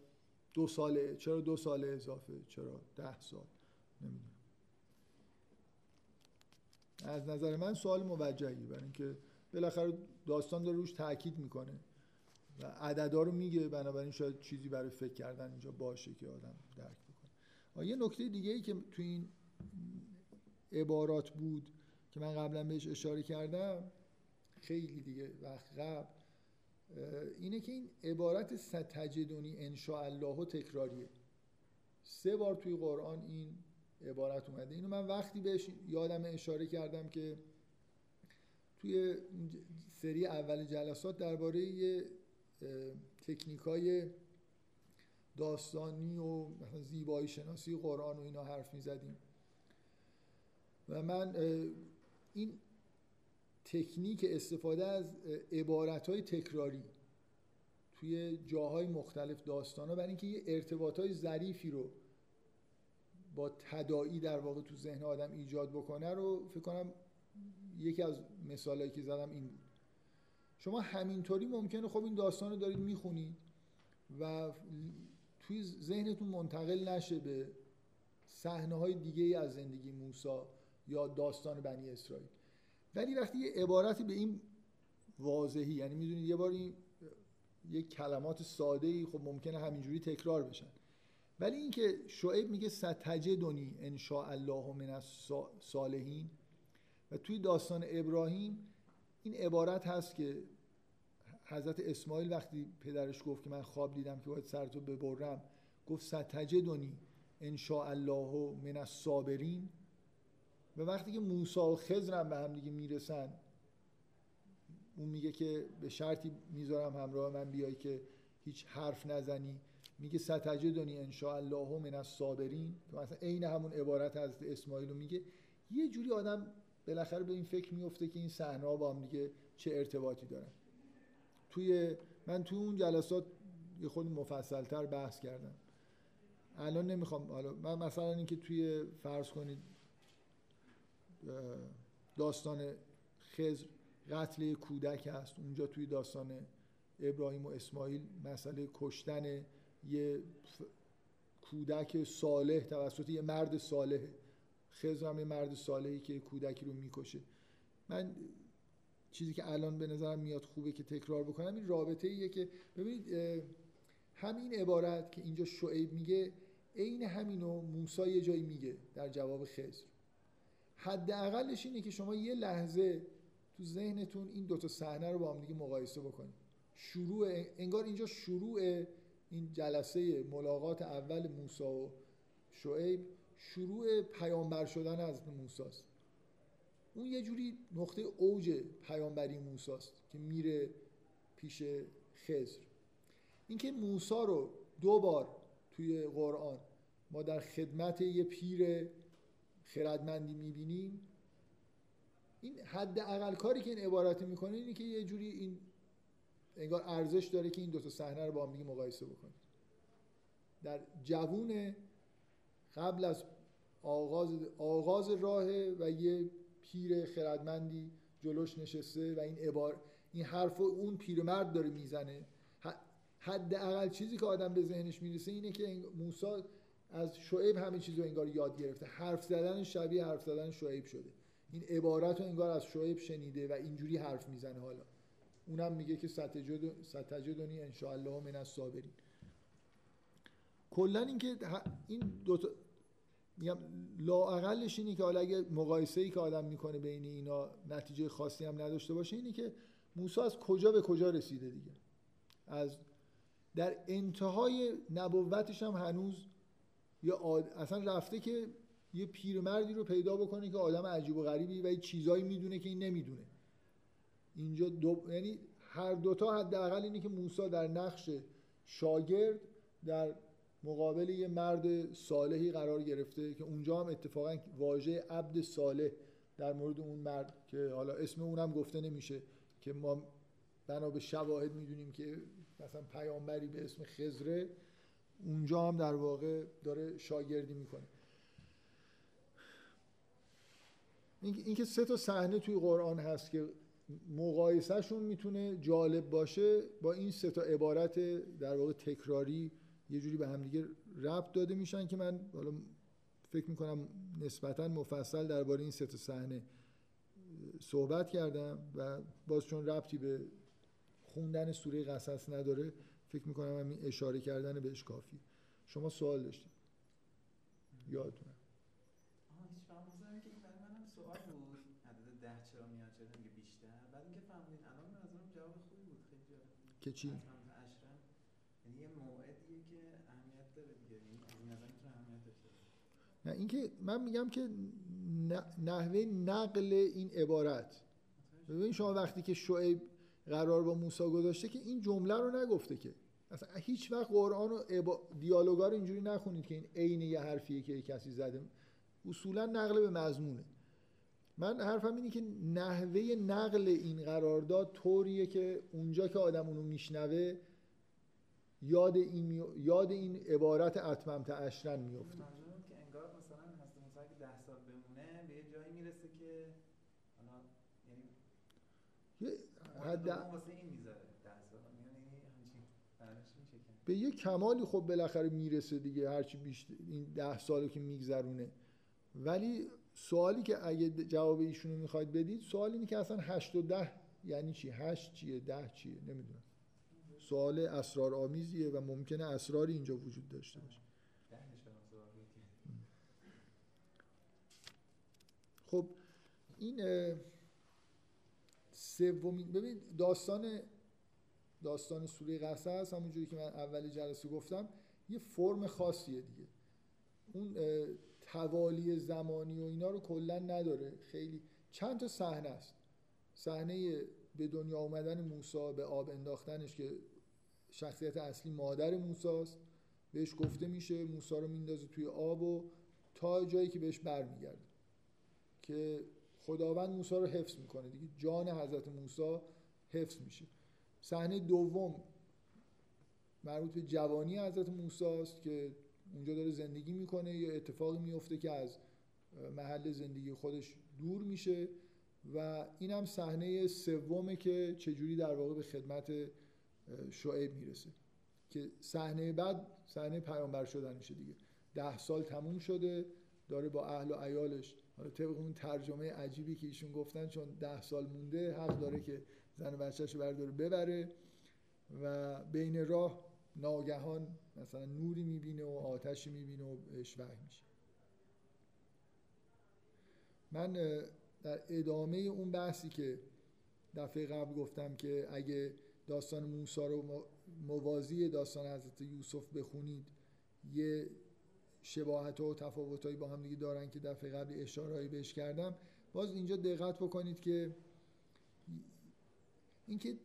دو ساله چرا دو سال اضافه؟ چرا ده سال؟ نمی‌دونم. از نظر من سوال موجهی برای اینکه بالاخره داستان داره روش تاکید می‌کنه و عددا رو میگه بنابراین شاید چیزی برای فکر کردن اینجا باشه که آدم درک بکنه. یه نکته دیگه ای که تو این عبارات بود که من قبلا بهش اشاره کردم خیلی دیگه وقت قبل اینه که این عبارت ستجدونی و تکراریه. سه بار توی قرآن این عبارت اومده. اینو من وقتی بهش یادم اشاره کردم که توی سری اول جلسات درباره یه تکنیک های داستانی و زیبایی شناسی قرآن و اینا حرف می زدیم و من این تکنیک استفاده از عبارت های تکراری توی جاهای مختلف داستان ها برای اینکه یه ارتباط های ظریفی رو با تدائی در واقع تو ذهن آدم ایجاد بکنه رو فکر کنم یکی از مثالایی که زدم این بود. شما همینطوری ممکنه خب این داستان رو دارید می‌خونید و توی ذهنتون منتقل نشه به صحنه های دیگه ای از زندگی موسی. یا داستان بنی اسرائیل. ولی وقتی یه عبارتی به این واضحی یعنی می‌دونید یه بار این یه کلمات ساده ای خب ممکنه همینجوری تکرار بشن. ولی اینکه شعیب میگه ستجدنی ان شاء الله من الصالحین و توی داستان ابراهیم این عبارت هست که حضرت اسماعیل وقتی پدرش گفت که من خواب دیدم که باید سرتو ببرم گفت ستجدنی ان شاء الله من الصابرین و وقتی که موسی و خضر هم به هم دیگه می‌رسن اون میگه که به شرطی می‌ذارم همراه من بیای که هیچ حرف نزنی. میگه ستجدنی ان شاء الله من الصابرین. که مثلا عین همون عبارت از اسماعیل رو میگه. یه جوری آدم بالاخره به این فکر میفته که این صحنه با هم دیگه چه ارتباطی دارن. توی من توی اون جلسات یه خود مفصلتر بحث کردم. الان نمی‌خوام حالا من مثلا اینکه توی فرض کنید داستان خزر قتل کودک هست اونجا توی داستان ابراهیم و اسماعیل مسئله کشتن یه کودک صالح توسط یه مرد صالح. خزر هم یه مرد صالحی که کودکی رو می‌کشه. من چیزی که الان به نظرم میاد خوبه که تکرار بکنم این رابطه ایه که ببینید همین عبارت که اینجا شعیب میگه عین همینو موسی یه جایی میگه در جواب خزر حداقلش اینه که شما یه لحظه تو ذهنتون این دوتا صحنه رو با هم دیگه مقایسه بکنید. شروع انگار اینجا شروع این جلسه ملاقات اول موسی و شعیب شروع پیامبر شدن از موسی است اون یه جوری نقطه اوج پیامبری موسی است که میره پیش خزر اینکه موسی رو دو بار توی قرآن ما در خدمت یه پیر خردمندی می‌بینیم این حد اقل کاری که این عبارت می‌کنه اینه که یه جوری این انگار ارزش داره که این دو تا صحنه رو با هم مقایسه بکنید در جوون قبل از آغاز آغاز راه و یه پیر خردمندی جلوش نشسته و این عبار این حرف اون پیرمرد داره می‌زنه حد اقل چیزی که آدم به ذهنش می‌رسه اینه که موسی از شعیب همه چیز رو انگار یاد گرفته. حرف زدن شبیه حرف زدن شعیب شده. این عبارت رو انگار از شعیب شنیده و اینجوری حرف می‌زنه حالا. اونم میگه که ستجدنی ان شاء الله من الصابرین. کلا اینکه این دو تا میگم لااقلش اینه که حالا اگه مقایسه ای که آدم می‌کنه بین اینا نتیجه خاصی هم نداشته باشه اینه که موسی از کجا به کجا رسیده دیگه. از در انتهای نبوتش هم هنوز یا اصلا رفته که یه پیرمردی رو پیدا بکنه که آدم عجیب و غریبی و یه چیزایی می‌دونه که این نمی‌دونه. اینجا دو... یعنی هر دوتا حداقل اینه که موسی در نقش شاگرد در مقابل یه مرد صالحی قرار گرفته که اونجا هم اتفاقا واژه عبد صالح در مورد اون مرد که حالا اسم اونم گفته نمیشه که ما بنا به شواهد می‌دونیم که مثلا پیامبری به اسم خزره اونجا هم در واقع داره شاگردی می‌کنه. این که سه تا صحنه توی قرآن هست که مقایسهشون می‌تونه جالب باشه با این سه تا عبارت در واقع تکراری یه جوری به همدیگه ربط داده میشن که من حالا فکر می‌کنم نسبتا مفصل درباره این سه تا صحنه صحبت کردم و باز چون ربطی به خوندن سوره قصص نداره فکر می‌کنم همین اشاره کردن بهش کافی. شما سوال داشتید. یادتونه. سوال بود. عدد ده چرا میاد چرا میگه بیشتر؟ بعد اینکه فهمیدین الان به نظرم جواب خوبی بود. خیلی جالب که چی؟ اشرم یعنی یه موعدیه که اهمیت داره دیگه. یعنی از این نظر می‌تونه اهمیت داشته نه اینکه من میگم که نحوه نقل این عبارت. ببین شما وقتی که شعیب قرار با موسی گذاشته که این جمله رو نگفته که. اصلا هیچ وقت قرآن و. دیالوگا رو اینجوری نخونید که این عین یه حرفیه که کسی زده اصولا نقل به مضمونه من حرفم اینه که نحوه نقل این قرارداد طوریه که اونجا که آدم اونو میشنوه یاد این, می... یاد این عبارت اتممت اشرن میفته که انگار مثلا حضرت موسی اگه ده سال بمونه به یه جایی می‌رسه که حالا یعنی یه حد دوم واسه این می‌ذاره ده سال یعنی همچین معنیش میشه که به یه کمالی خب بالاخره می‌رسه دیگه هرچی بیشتر این ده سالی که میگذرونه. ولی سوالی که اگه جواب ایشونو می‌خواید بدید سوال اینه که اصلا هشت و ده یعنی چی؟ هشت چیه؟ ده چیه؟ نمی‌دونم. سوال اسرار آمیزیه و ممکنه اسراری اینجا وجود داشته باشه. خب این سومین ببین داستان داستان سوره قصص همونجوری که من اول جلسه گفتم یه فرم خاصیه دیگه. اون توالی زمانی و اینا رو کلا نداره. خیلی چند تا صحنه است. صحنه به دنیا آمدن موسی به آب انداختنش که شخصیت اصلی مادر موسی است. بهش گفته میشه موسی رو میندازه توی آب و تا جایی که بهش برمیگرده. که خداوند موسی رو حفظ می‌کنه. دیگه جان حضرت موسی حفظ میشه. صحنه دوم مربوط به جوانی حضرت موسی است که اونجا داره زندگی می‌کنه. یا اتفاقی میفته که از محل زندگی خودش دور میشه و این هم صحنه سومه که چجوری در واقع به خدمت شعیب می‌رسه. که صحنه بعد صحنه پیامبر شدن میشه دیگه. ده سال تموم شده داره با اهل و عیالش حالا طبق اون ترجمه عجیبی که ایشون گفتن چون ده سال مونده حق داره که زن و بچه‌شو برداره ببره و بین راه ناگهان مثلا نوری می‌بینه و آتشی می‌بینه و بهش وحی میشه. من در ادامه اون بحثی که دفعه قبل گفتم که اگه داستان موسی رو موازی داستان حضرت یوسف بخونید یه شباهت و تفاوتایی با هم دیگه دارن که دفعه قبل اشارهایی بهش کردم. باز اینجا دقت بکنید که اینکه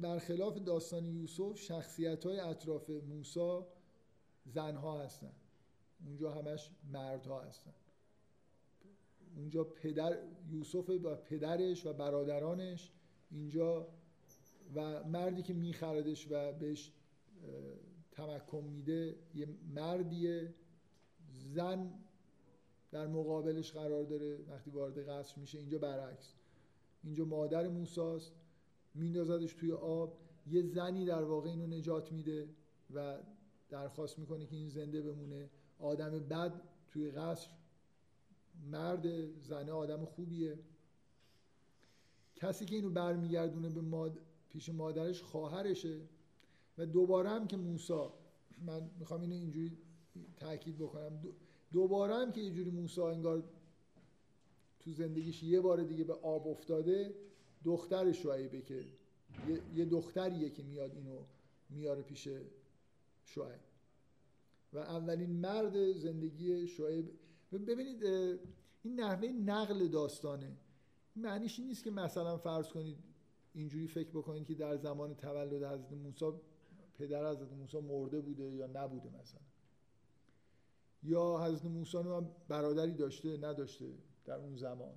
برخلاف داستان یوسف شخصیت های اطراف موسی زنها هستن. اونجا همش مردها هستن. اونجا پدر یوسف و پدرش و برادرانش اینجا و مردی که میخردش و بهش تمکن میده یه مردیه. زن در مقابلش قرار داره وقتی وارد قصر میشه اینجا برعکس. اینجا مادر موساست. میندازدش توی آب یه زنی در واقع اینو نجات میده و درخواست می‌کنه که این زنده بمونه. آدم بد توی قصر مرد زنه آدم خوبیه. کسی که اینو برمیگردونه به ماد... پیش مادرش خواهرشه. و دوباره هم که موسا من می‌خوام اینو اینجوری تاکید بکنم. دوباره هم که یه جوری موسا انگار تو زندگیش یه بار دیگه به آب افتاده دختر شعیبه که یه دختریه که میاد اینو میاره پیش شعیب. و اولین مرد زندگی شعیب ببینید این نحوه نقل داستانه. معنیش این نیست که مثلا فرض کنید اینجوری فکر بکنید که در زمان تولد حضرت موسی پدر حضرت موسی مرده بوده یا نبوده مثلا. یا حضرت موسی هم برادری داشته نداشته در اون زمان.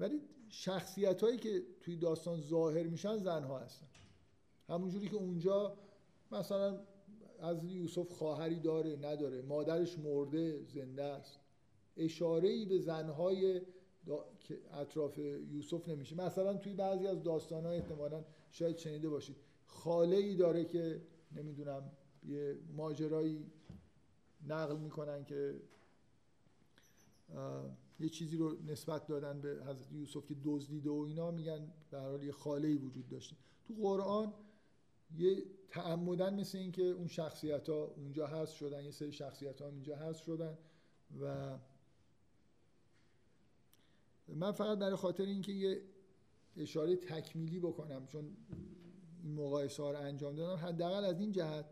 ولی شخصیت هایی که توی داستان ظاهر میشن زنها هستن. همونجوری که اونجا مثلا از یوسف خواهری داره نداره. مادرش مرده زنده است. اشاره ای به زنهای که اطراف یوسف نمیشه. مثلا توی بعضی از داستان ها احتمالا شاید شنیده باشید. خاله ای داره که نمی‌دونم یه ماجرایی نقل می‌کنن که یه چیزی رو نسبت دادن به حضرت یوسف که دزدیده و اینا میگن به حال یه خاله ای وجود داشته. تو قرآن یه تعمدن مثل این که اون شخصیت ها اونجا هست شدن یه سری شخصیت ها اینجا هست شدن و من فقط برای خاطر اینکه یه اشاره تکمیلی بکنم چون این مقایسه ها رو انجام دادم حداقل از این جهت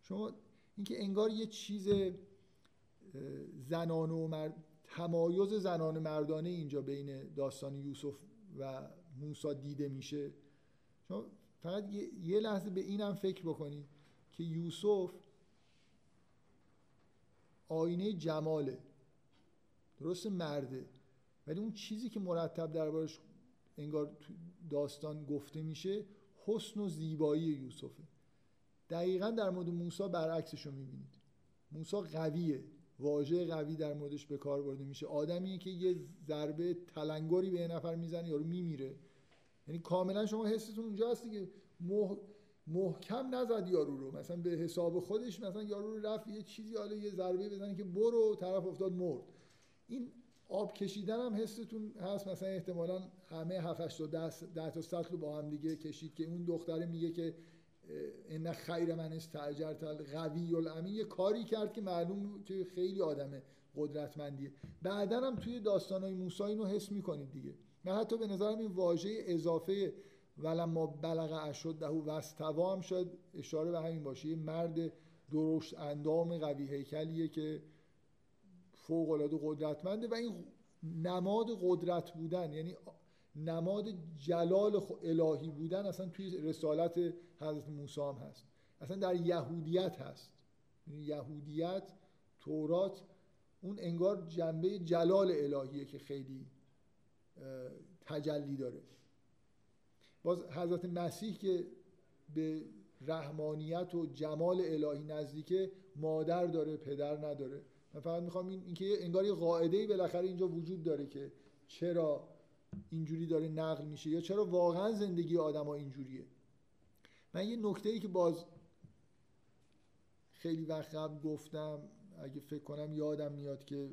شما اینکه انگار یه چیز زنانه و مرد تمایز زنان مردانه اینجا بین داستان یوسف و موسی دیده میشه. شما فقط یه, لحظه به اینم فکر بکنید که یوسف آینه جماله. درست مرده. ولی اون چیزی که مرتب دربارش انگار داستان گفته میشه حسن و زیبایی یوسفه. دقیقا در مورد موسی برعکسش رو می‌بینید. موسی قویه. واژه قوی در موردش به کار برده میشه. آدمیه که یه ضربه تلنگری به یه نفر می‌زنه یارو میمیره. یعنی کاملا شما حستون اونجا هست دیگه مح... محکم نزد یارو رو. مثلا به حساب خودش مثلا یارو رو رفت یه چیزی حالا یه ضربه بزنه که برو طرف افتاد مرد. این آب کشیدن هم حستون هست. مثلا احتمالا همه 7 8 تا 10 تا سطل با هم دیگه کشید که اون دختره میگه که ان خیر من استاجرت القوی الامین یه کاری کرد که معلوم که خیلی آدمه قدرتمندیه. بعدا هم توی داستانای موسی اینو حس می‌کنید دیگه. من حتی به نظرم این واژه اضافه ولما بلغ اشده و استوا هم شاید اشاره به همین باشه. یه مرد درشت اندام قوی هیکلیه که فوق العاده قدرتمنده و این نماد قدرت بودن یعنی نماد جلال الهی بودن اصلا توی رسالت حضرت موسی هم هست. اصلا در یهودیت هست. یعنی یهودیت تورات اون انگار جنبه جلال الهیه که خیلی تجلی داره. باز حضرت مسیح که به رحمانیت و جمال الهی نزدیکه مادر داره پدر نداره. من فقط می‌خوام این اینکه انگار یه قاعده بالاخره اینجا وجود داره که چرا اینجوری داره نقل میشه یا چرا واقعا زندگی آدما اینجوریه؟ من یه نکته ای که باز خیلی وقت قبل گفتم اگه فکر کنم یادم میاد که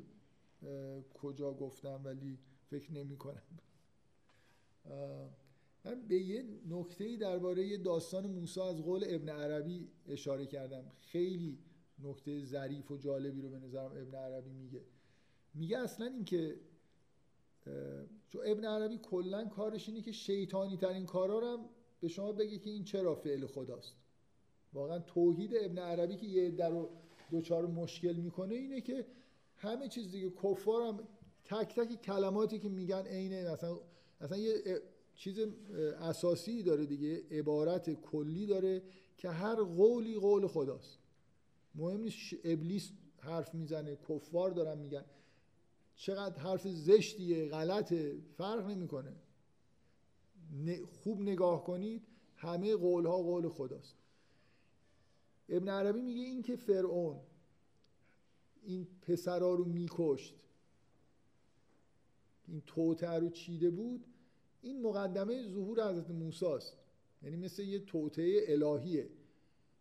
کجا گفتم ولی فکر نمی کنم من به یه نکته ای درباره داستان موسی از قول ابن عربی اشاره کردم. خیلی نکته ظریف و جالبی رو به نظرم ابن عربی میگه. میگه اصلا اینکه چون ابن عربی کلا کارش اینه که شیطانی ترین کارا رو هم به شما بگه که این چرا فعل خداست. واقعا توحید ابن عربی که یه در رو دوچار مشکل می‌کنه اینه که همه چیز دیگه کفار هم تک تک کلماتی که میگن عین مثلا اصلا یه چیز اساسی داره دیگه عبارت کلی داره که هر قولی قول خداست. مهم نیست ابلیس حرف می‌زنه کفار دارن میگن. چقدر حرف زشتیه غلطه فرق نمی‌کنه. خوب نگاه کنید همه قول ها قول خداست. ابن عربی میگه این که فرعون این پسرا رو میکشت این توته رو چیده بود این مقدمه ظهور حضرت موسی است یعنی مثل یه توته الهیه.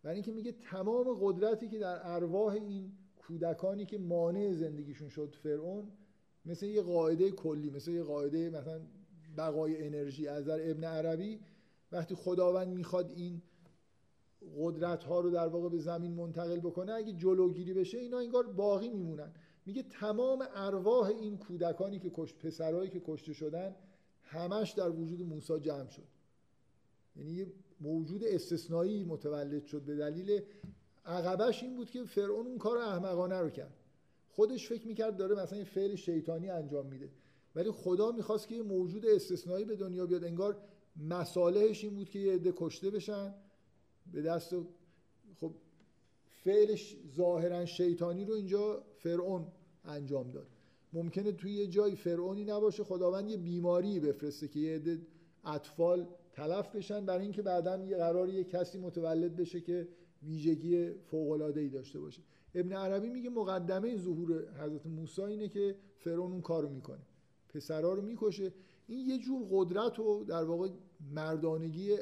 برای اینکه میگه تمام قدرتی که در ارواح این کودکانی که مانع زندگیشون شد فرعون مثل یه قاعده کلی مثل یه قاعده مثلا بقای انرژی از در ابن عربی. وقتی خداوند می‌خواد این قدرت ها رو در واقع به زمین منتقل بکنه اگه جلوگیری بشه اینا انگار باقی میمونن. میگه تمام ارواح این کودکانی که کشت پسرایی که کشته شدن همش در وجود موسی جمع شد. یعنی یه موجود استثنایی متولد شد به دلیل عقبش این بود که فرعون اون کار احمقانه رو کرد. خودش فکر می‌کرد داره مثلا یه فعل شیطانی انجام میده. ولی خدا می‌خواست که یه موجود استثنایی به دنیا بیاد. انگار مصالحش این بود که یه عده کشته بشن به دست خب فعلش ظاهرا شیطانی رو اینجا فرعون انجام داد. ممکنه توی یه جایی فرعونی نباشه خداوند یه بیماری بفرسته که یه عده اطفال تلف بشن برای اینکه بعدا یه قرار یه کسی متولد بشه که ویژگی فوق ای داشته باشه. ابن عربی میگه مقدمه ظهور حضرت موسی اینه که فرعون اون کارو می‌کنه. پسرا رو می‌کشه. این یه جور قدرت و در واقع مردانگی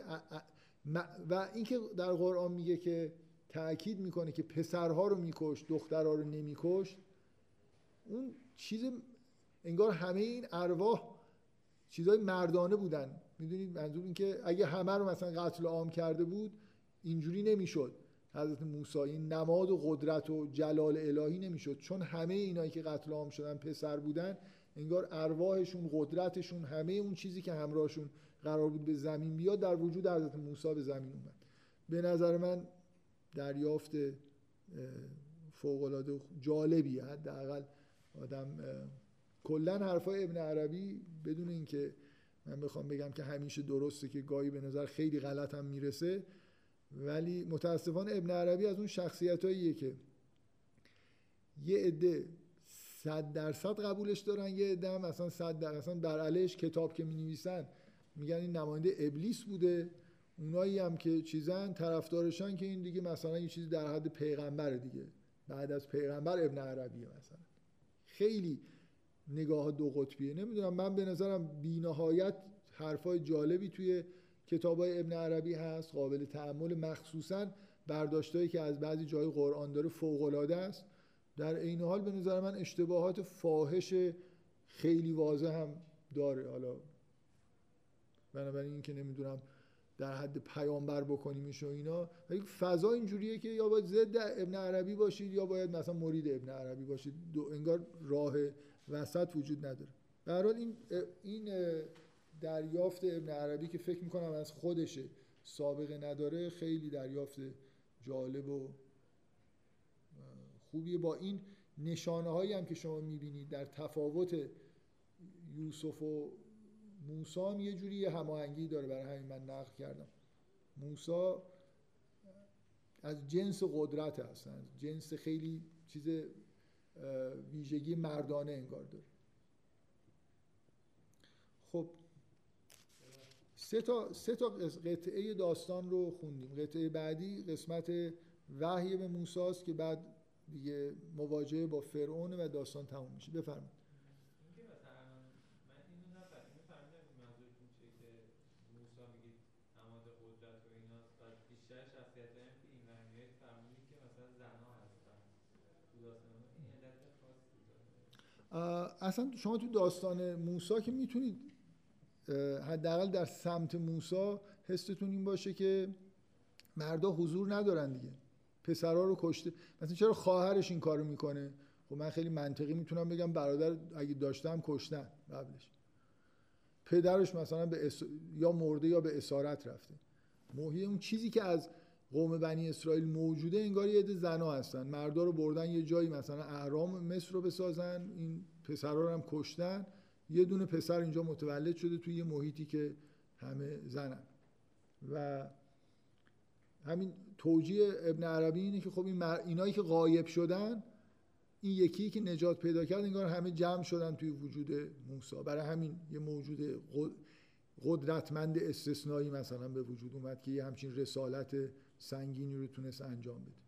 و اینکه در قرآن میگه که تاکید می‌کنه که پسرها رو میکش دخترها رو نمیکش اون چیز انگار همه این ارواح چیزای مردانه بودن. می‌دونید منظور این که اگه همه رو مثلا قتل عام کرده بود اینجوری نمی‌شد. حضرت موسی این نماد و قدرت و جلال الهی نمی‌شد. چون همه اینایی که قتل عام شدن پسر بودن انگار ارواحشون قدرتشون همه اون چیزی که همراهشون قرار بود به زمین بیاد در وجود حضرت موسی به زمین اومد. به نظر من دریافت فوق العاده جالبیه حداقل آدم کلا حرفای ابن عربی. بدون اینکه من بخوام بگم که همیشه درسته که گاهی به نظر خیلی غلط هم می‌رسه ولی متاسفانه ابن عربی از اون شخصیت که یه عده صد درصد قبولش دارن یه عده هم اصلا صد در علیش کتاب که می نویسن میگن این نماینده ابلیس بوده. اونایی هم که چیزن طرفدارشان که این دیگه مثلا یه چیزی در حد پیغمبر دیگه. بعد از پیغمبر ابن عربیه مثلا. خیلی نگاه دو قطبیه. نمی‌دونم من به نظرم بینهایت حرفای جالبی توی کتاب های ابن عربی هست قابل تعمل مخصوصا برداشتهایی که از بعضی جای قرآن داره فوقالعاده است. در این حال به نظر من اشتباهات فاحش خیلی واضح هم داره. حالا بنابراین این که نمی‌دونم در حد پیامبر بکنیمش و اینا ولی فضا اینجوریه که یا باید ضد ابن عربی باشید یا باید مثلا مرید ابن عربی باشید. دو انگار راه وسط وجود نداره. به این این دریافت ابن عربی که فکر می‌کنم از خودشه. سابقه نداره خیلی دریافت جالب و خوبیه. با این نشانه هایی هم که شما می‌بینید در تفاوت یوسف و موسی هم یه جوری یه هماهنگی داره. برای همین من نقل کردم. موسی از جنس قدرت هستن جنس خیلی چیز ویژگی مردانه انگار داره. خب سه تا, سه تا قطعه داستان رو خوندیم. قطعه بعدی قسمت وحی به موسی که بعد دیگه مواجهه با فرعون و داستان تموم میشه. بفرمایید. اصلا شما تو داستان موسا که می‌تونید حداقل در سمت موسا حستون این باشه که مردا حضور ندارن دیگه. پسرها رو کشته. مثلا چرا خواهرش این کارو می‌کنه؟ خب من خیلی منطقی می‌تونم بگم برادر اگه داشتم کشتن قبلش. پدرش مثلا به یا مرده یا به اسارت رفته. موهی اون چیزی که از قوم بنی اسرائیل موجوده انگار یه عده زنا هستن. مردا رو بردن یه جایی مثلا اهرام مصر رو بسازن. این پسرها رو هم کشتن. یه دونه پسر اینجا متولد شده توی یه محیطی که همه زنن. و همین توجیه ابن عربی اینه که خب این اینایی که غایب شدن این یکی که نجات پیدا کرد انگار همه جمع شدن توی وجود موسی. برای همین یه موجود قدرتمند استثنایی مثلا به وجود اومد که یه همچین رسالت سنگینی رو تونست انجام بده.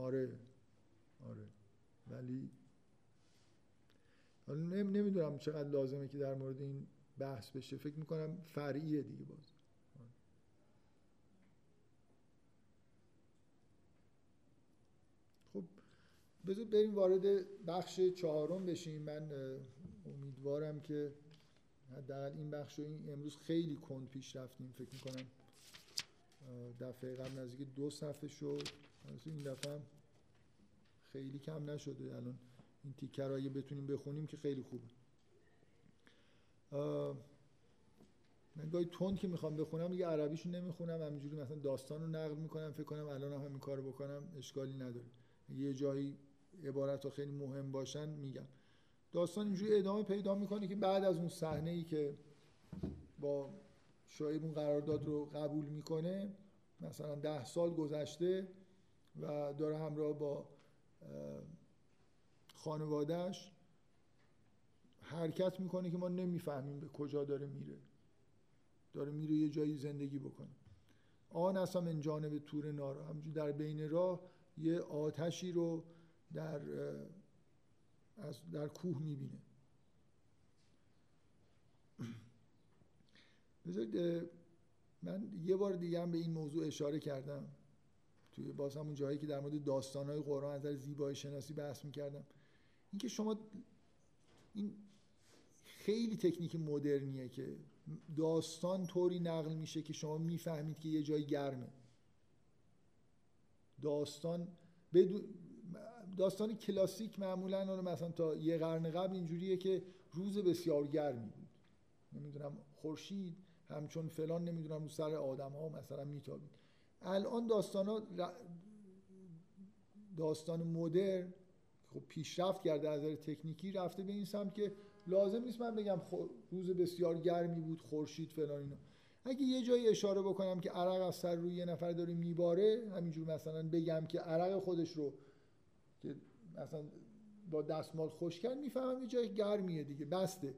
آره. آره. ولی نمی‌دونم چقدر لازمه که در مورد این بحث بشه. فکر می‌کنم فرعیه دیگه باز. خب بذار بریم وارد بخش چهارم بشیم. من امیدوارم که حداقل این بخش رو این امروز خیلی کند پیش رفتیم. فکر می‌کنم دفعه قبل نزدیک دو صفحه شد. این دفعه خیلی کم نشده الان. این تیکر اگه بتونیم بخونیم که خیلی خوبه. من گاهی تند که می‌خوام بخونم یه عربیشو نمی‌خونم. همینجوری مثلا داستان رو نقل می‌کنم فکر کنم الان هم همین کارو بکنم اشکالی نداره. یه جایی عبارت خیلی مهم باشن میگم. داستان اینجوری ادامه پیدا می‌کنه که بعد از اون صحنه ای که با شایب اون قرارداد رو قبول می‌کنه مثلا ده سال گذشته و داره همراه با خانوادهش حرکت می‌کنه که ما نمی‌فهمیم به کجا داره میره. داره میره یه جایی زندگی بکنه. آن اصلا من جانب تور نارا همجور در بین راه یه آتشی رو در از در کوه می‌بینه. بذارید من یه بار دیگه هم به این موضوع اشاره کردم. توی باز همون جایی که در مورد داستانهای قرآن از زیبایی شناسی بحث می‌کردم. اینکه شما این خیلی تکنیک مدرنیه که داستان طوری نقل میشه که شما می‌فهمید که یه جای گرمه. داستان بدون داستان کلاسیک معمولا مثلا تا یه قرن قبل اینجوریه که روز بسیار گرمی بود. نمی‌دونم خورشید همچون فلان نمی‌دونم رو سر آدم ها مثلا میتابید. الان داستان داستان مدرن خب پیشرفت کرده از نظر تکنیکی رفته به این سمت که لازم نیست من بگم روز بسیار گرمی بود خورشید فلان اینا. اگه یه جایی اشاره بکنم که عرق از سر روی یه نفر داره میباره همینجور مثلا بگم که عرق خودش رو که مثلا با دستمال خوش کرد می‌فهمم یه جای گرمیه دیگه بسته.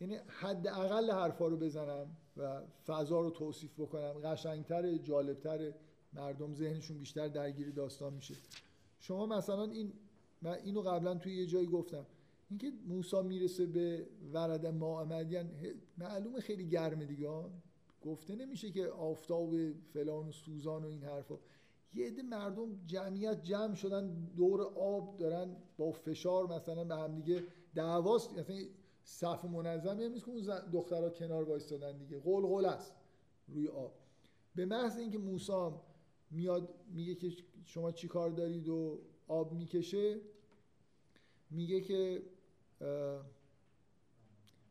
یعنی حداقل حرفا رو بزنم. و فضا رو توصیف بکنم. قشنگتر جالبتر مردم ذهنشون بیشتر درگیر داستان میشه. شما مثلا این من اینو قبلا توی یه جایی گفتم. اینکه موسی می‌رسه به ورد ما یعنی معلومه خیلی گرمه دیگه گفته نمیشه که آفتاب فلان و سوزان و این حرفا. یه عده مردم جمعیت جمع شدن دور آب دارن با فشار مثلا به هم دیگه دعواست. مثلا صف منظمی هم نیست که اون دخترها کنار وایستادن دیگه. قول است روی آب. به محض اینکه موسی میاد میگه که شما چی کار دارید و آب می‌کشه میگه که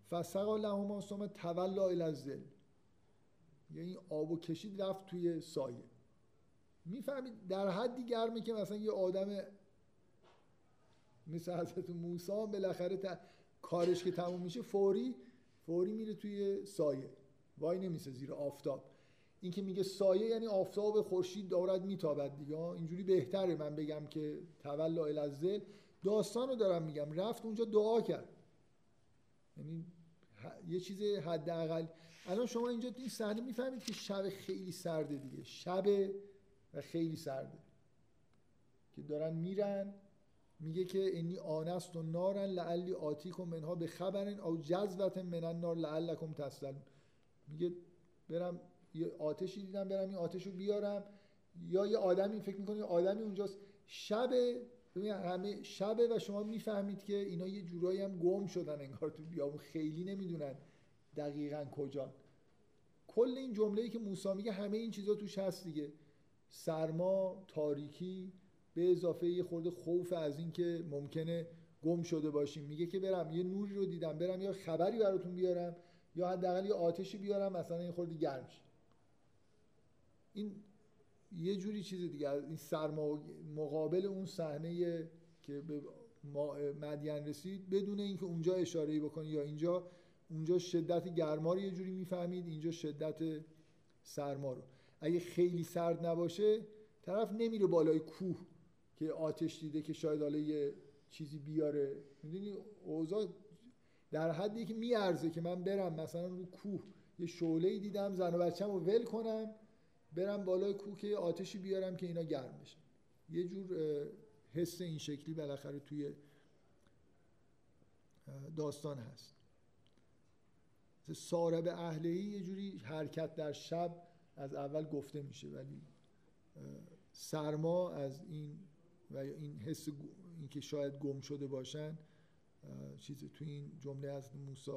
فسقا لهما ثم تولا الی الظل. یعنی آب و کشید رفت توی سایه. می‌فهمید در حدی گرمه که مثلا یه آدم مثل حضرت موسی بالاخره کارش که تموم میشه فوری فوری میره توی سایه. وای نمیسه زیر آفتاب. این که میگه سایه یعنی آفتاب خورشید دارد میتابد دیگه. اینجوری بهتره من بگم که تولا الازل. داستان رو دارم میگم. رفت اونجا دعا کرد. یعنی یه چیز حداقل. الان شما اینجا این صحنه می‌فهمید که شب خیلی سرده دیگه. شب و خیلی سرده. که دارن میرن. میگه که انی آنست و نارن لعلی آتیکم منها به خبرن او جذبت من النار لعلکم تسلمون. میگه برم یه آتشی دیدم برم این آتش رو بیارم. یا یه آدمی فکر می‌کنه آدمی اونجاست. شب همه شبه و شما می‌فهمید که اینا یه جورایی هم گم شدن انگار تو بیابون. خیلی نمی‌دونن دقیقا کجا. کل این جمله‌ای که موسی میگه همه این چیزا توش هست دیگه. سرما تاریکی به اضافه یه خورده خوف از این که ممکنه گم شده باشیم. میگه که برم یه نوری رو دیدم برم یا خبری براتون بیارم یا حداقل یه آتشی بیارم مثلا این خورده گرم این یه جوری چیز دیگه این سرما مقابل اون صحنه که به مدین رسید بدون اینکه اونجا اشاره بکنی یا اینجا اونجا شدت گرما رو یه جوری می‌فهمید اینجا شدت سرما رو. اگه خیلی سرد نباشه طرف نمیره بالای کوه. که آتش دیده که شاید حالا یه چیزی بیاره. می‌دونی؟ اوضاع در حدی که میارزه که من برم مثلا رو کوه یه شعله دیدم زن و بچه‌مو ول کنم برم بالای کوه که آتشی بیارم که اینا گرم بشن. یه جور حس این شکلی بالاخره توی داستان هست. سارب اهلهی یه جوری حرکت در شب از اول گفته میشه ولی سرما از این و این حس اینکه شاید گم شده باشن چیزی توی این جمله از موسی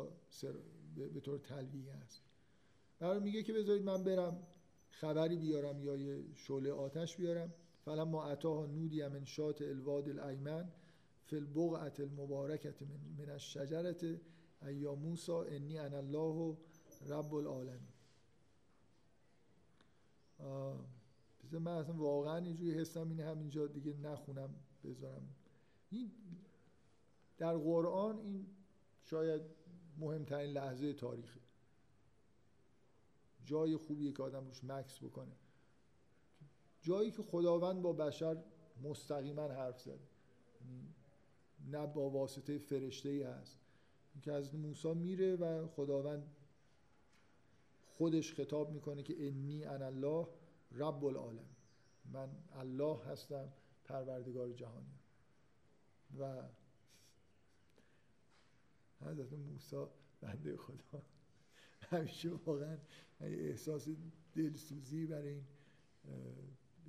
به طور تلویه هست. برای میگه که بذارید من برم خبری بیارم یا یه شعله آتش بیارم. فلا ما اتاها نودی من شات الواد الایمن فی البقعه المبارکت من, من الشجرت ایا موسا انی انا الله رب العالمین. بذار من اصلا واقعا اینجوری حسم اینه همینجا دیگه نخونم بذارم. این در قرآن این شاید مهمترین لحظه تاریخه. جای خوبیه که آدم روش مکس بکنه. جایی که خداوند با بشر مستقیما حرف زده. نه با واسطه فرشته ای هست. که از موسی میره و خداوند خودش خطاب می‌کنه که انی ان الله رب العالم من الله هستم پروردگار جهانی. و حضرت موسی بنده خدا. همیشه واقعا احساس دلسوزی برای این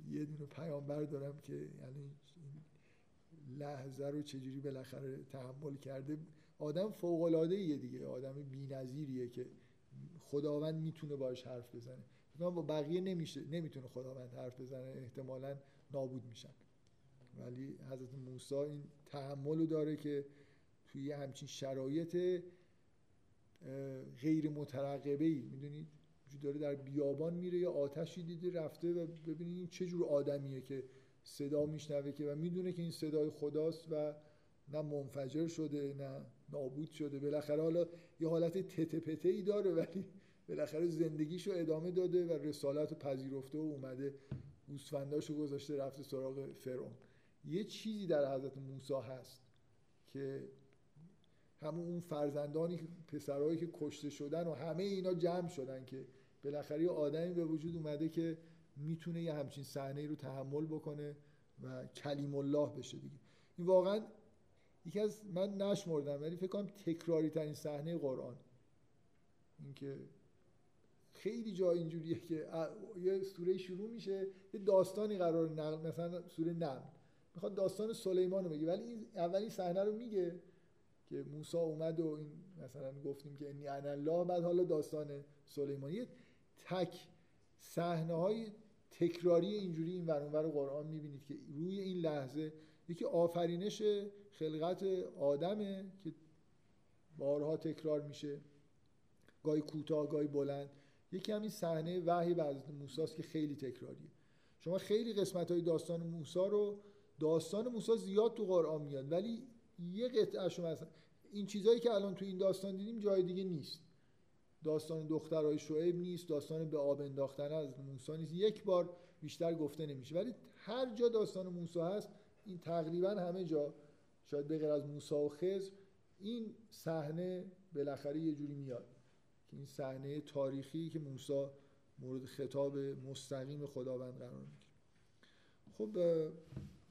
یه دونه پیامبر دارم که یعنی این لحظه رو چجوری بالاخره تحمل کرده. آدم فوق العاده دیگه آدم بی‌نظیریه که خداوند می‌تونه باش حرف بزنه. با بقیه نمیشه نمی‌تونه خداوند حرف بزنه احتمالا نابود میشن. ولی حضرت موسی این تحمل رو داره که توی همچین شرایط غیر مترقبه ای می‌دونید داره در بیابان میره یا آتشی دیده رفته و ببینید این چه جور آدمیه که صدا میشنوه که و می‌دونه که این صدای خداست و نه منفجر شده نه نابود شده. بالاخره حالا یه حالت تته ای داره ولی بالاخره زندگیشو ادامه داده و رسالت رو پذیرفته و اومده گوسفنداشو گذاشته رفته سراغ فرعون. یه چیزی در حضرت موسی هست که همون اون فرزندانی پسرهایی که کشته شدن و همه اینا جمع شدن که بالاخره یه آدمی به وجود اومده که می‌تونه یه همچین صحنه رو تحمل بکنه و کلیم الله بشه دیگه. این واقعا یکی از من نشمردم ولی فکر کنم تکراری ترین صحنه قرآن. اینکه خیلی جا اینجوریه که یه سوره شروع میشه یه داستانی قرار نقل مثلا سوره نم می‌خواد داستان سلیمان رو بگه. ولی این اولین صحنه رو میگه که موسی اومد و این مثلا گفتیم که انی انا الله بعد حالا داستان سلیمان. یه تک صحنه های تکراری اینجوری این ور قرآن می‌بینید که روی این لحظه یکی آفرینش خلقت آدمه که بارها تکرار میشه. گاهی کوتاه گاهی بلند. یکی همین صحنه وحی حضرت موسی که خیلی تکراریه. شما خیلی قسمت های داستان موسی رو داستان موسی زیاد تو قرآن میاد ولی یه قطعه شما این چیزهایی که الان تو این داستان دیدیم جای دیگه نیست. داستان دخترای شعیب نیست داستان به آب انداختن از موسی نیست. یک بار بیشتر گفته نمیشه. ولی هر جا داستان موسی هست این تقریبا همه جا شاید به غیر از موسی و خضر این صحنه بالاخره یه جوری میاد. این صحنه تاریخی که موسی مورد خطاب مستقیم خداوند قرار می‌گیره. خب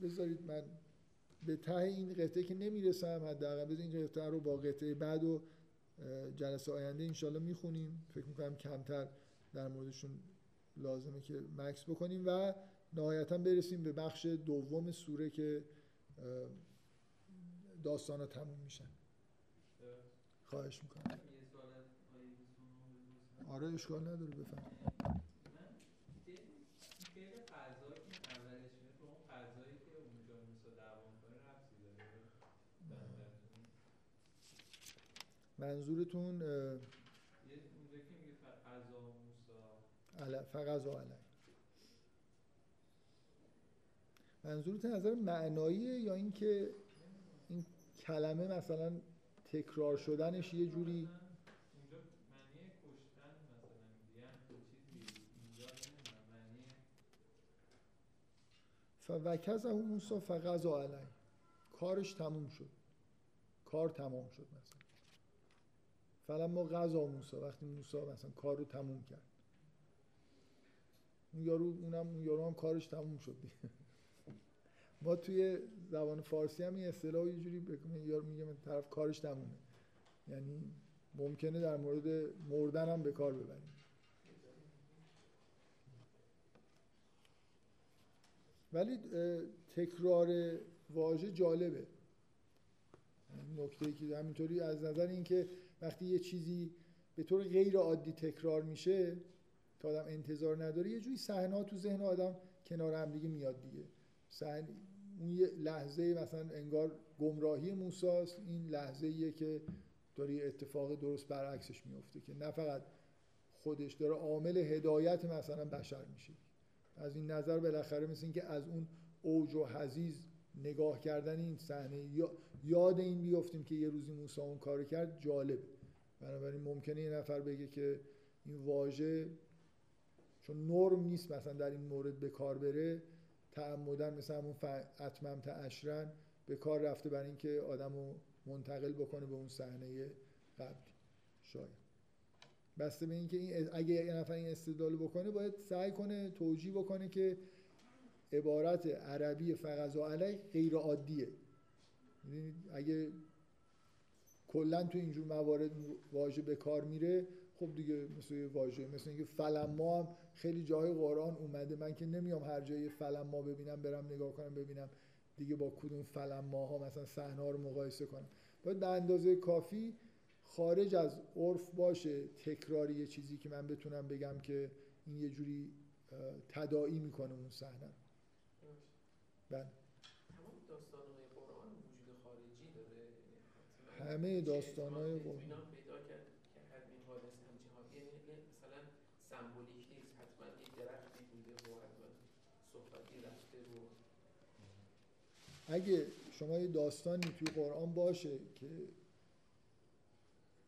بذارید من به ته این قطعه که نمی‌رسم حداقل بذارید این قطعه رو با قطعه بعد و جلسه آینده انشالله می‌خونیم. فکر می‌کنم کمتر در موردشون لازمه که مکس بکنیم و نهایتا برسیم به بخش دوم سوره که داستان ها تموم میشن. خواهش می‌کنم. آره اشکال نداره بفهم. منظورتون فقضا علی منظورتون نظر معناییه یا اینکه این کلمه مثلا تکرار شدنش یه جوری فوکز اون موسا فقضا علی کارش تموم شد. کار تمام شد مثلا. فلما غذا موسی وقتی موسی مثلا کار رو تموم کرد. اون یارو اونم اون یارو هم کارش تموم شد <laughs> ما توی زبان فارسی هم این اصطلاح یه جوری بکنیم یارو میگه من طرف کارش تمومه. یعنی ممکنه در مورد مردن هم به کار ببریم. ولی تکرار واژه جالبه. نکته ای که همینطوری از نظر اینکه وقتی یه چیزی به طور غیر عادی تکرار میشه تا آدم انتظار نداره یه جوری صحنه تو ذهن آدم کنار هم دیگه میاد دیگه. صحنه اون یه لحظه مثلا انگار گمراهی موساست این لحظه ایه که داره اتفاق درست برعکسش میفته که نه فقط خودش داره عامل هدایت مثلا بشر میشه. از این نظر بالاخره مثل اینکه از اون اوج و حزیز نگاه کردن این صحنه یاد این بیفتیم که یه روزی موسی اون کار کرد جالب بنابراین ممکنه یه نفر بگه که این واژه چون نرم نیست مثلا در این مورد به کار بره تعمدن مثلا همون اتمم اشرن به کار رفته برای اینکه آدمو منتقل بکنه به اون صحنه قبلی شاید. بسته به اینکه این اگه یه نفر این استدلال بکنه باید سعی کنه توجیه بکنه که عبارت عربی فقضا علی غیر عادیه. اگه کلا تو اینجور موارد واژه به کار میره خب دیگه مثل واژه مثل اینکه فلما هم خیلی جای قرآن اومده. من که نمیام هر جای فلما ببینم برم نگاه کنم ببینم دیگه با کدوم فلما ها مثلا صحنه رو مقایسه کنم. باید به اندازه کافی خارج از عرف باشه تکراری یه چیزی که من بتونم بگم که این یه جوری تداعی می‌کنه اون صحنه. بله. تمام داستان‌های قرآن وجود خارجی داره؟ یعنی همه داستان‌های اطمینان- قرآن. پیدا کرد که همین حادثه همچین یعنی مثلا سمبولیک نیست حتما یک درختی بوده و حتما صحبتی رفته و اگه شما یه داستانی توی قرآن باشه که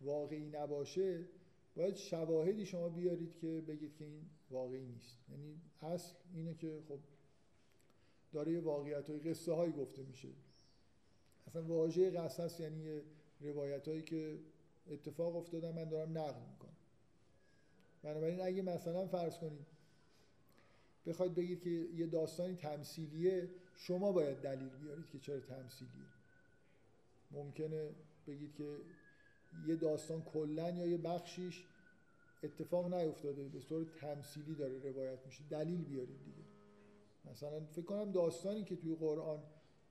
واقعی نباشه باید شواهدی شما بیارید که بگید که این واقعی نیست. یعنی اصل اینه که خب داره یه واقعیت های قصه هایی گفته میشه. اصلا واژه قصص یعنی یه روایت هایی که اتفاق افتادن من دارم نقل می‌کنم. بنابراین اگه مثلا فرض کنید بخواید بگید که یه داستانی تمثیلیه شما باید دلیل بیارید که چرا تمثیلیه. ممکنه بگید که یه داستان کلا یا یه بخشیش اتفاق نیفتاده به طور تمثیلی داره روایت میشه. دلیل بیارید دیگه. مثلا فکر کنم داستانی که توی قرآن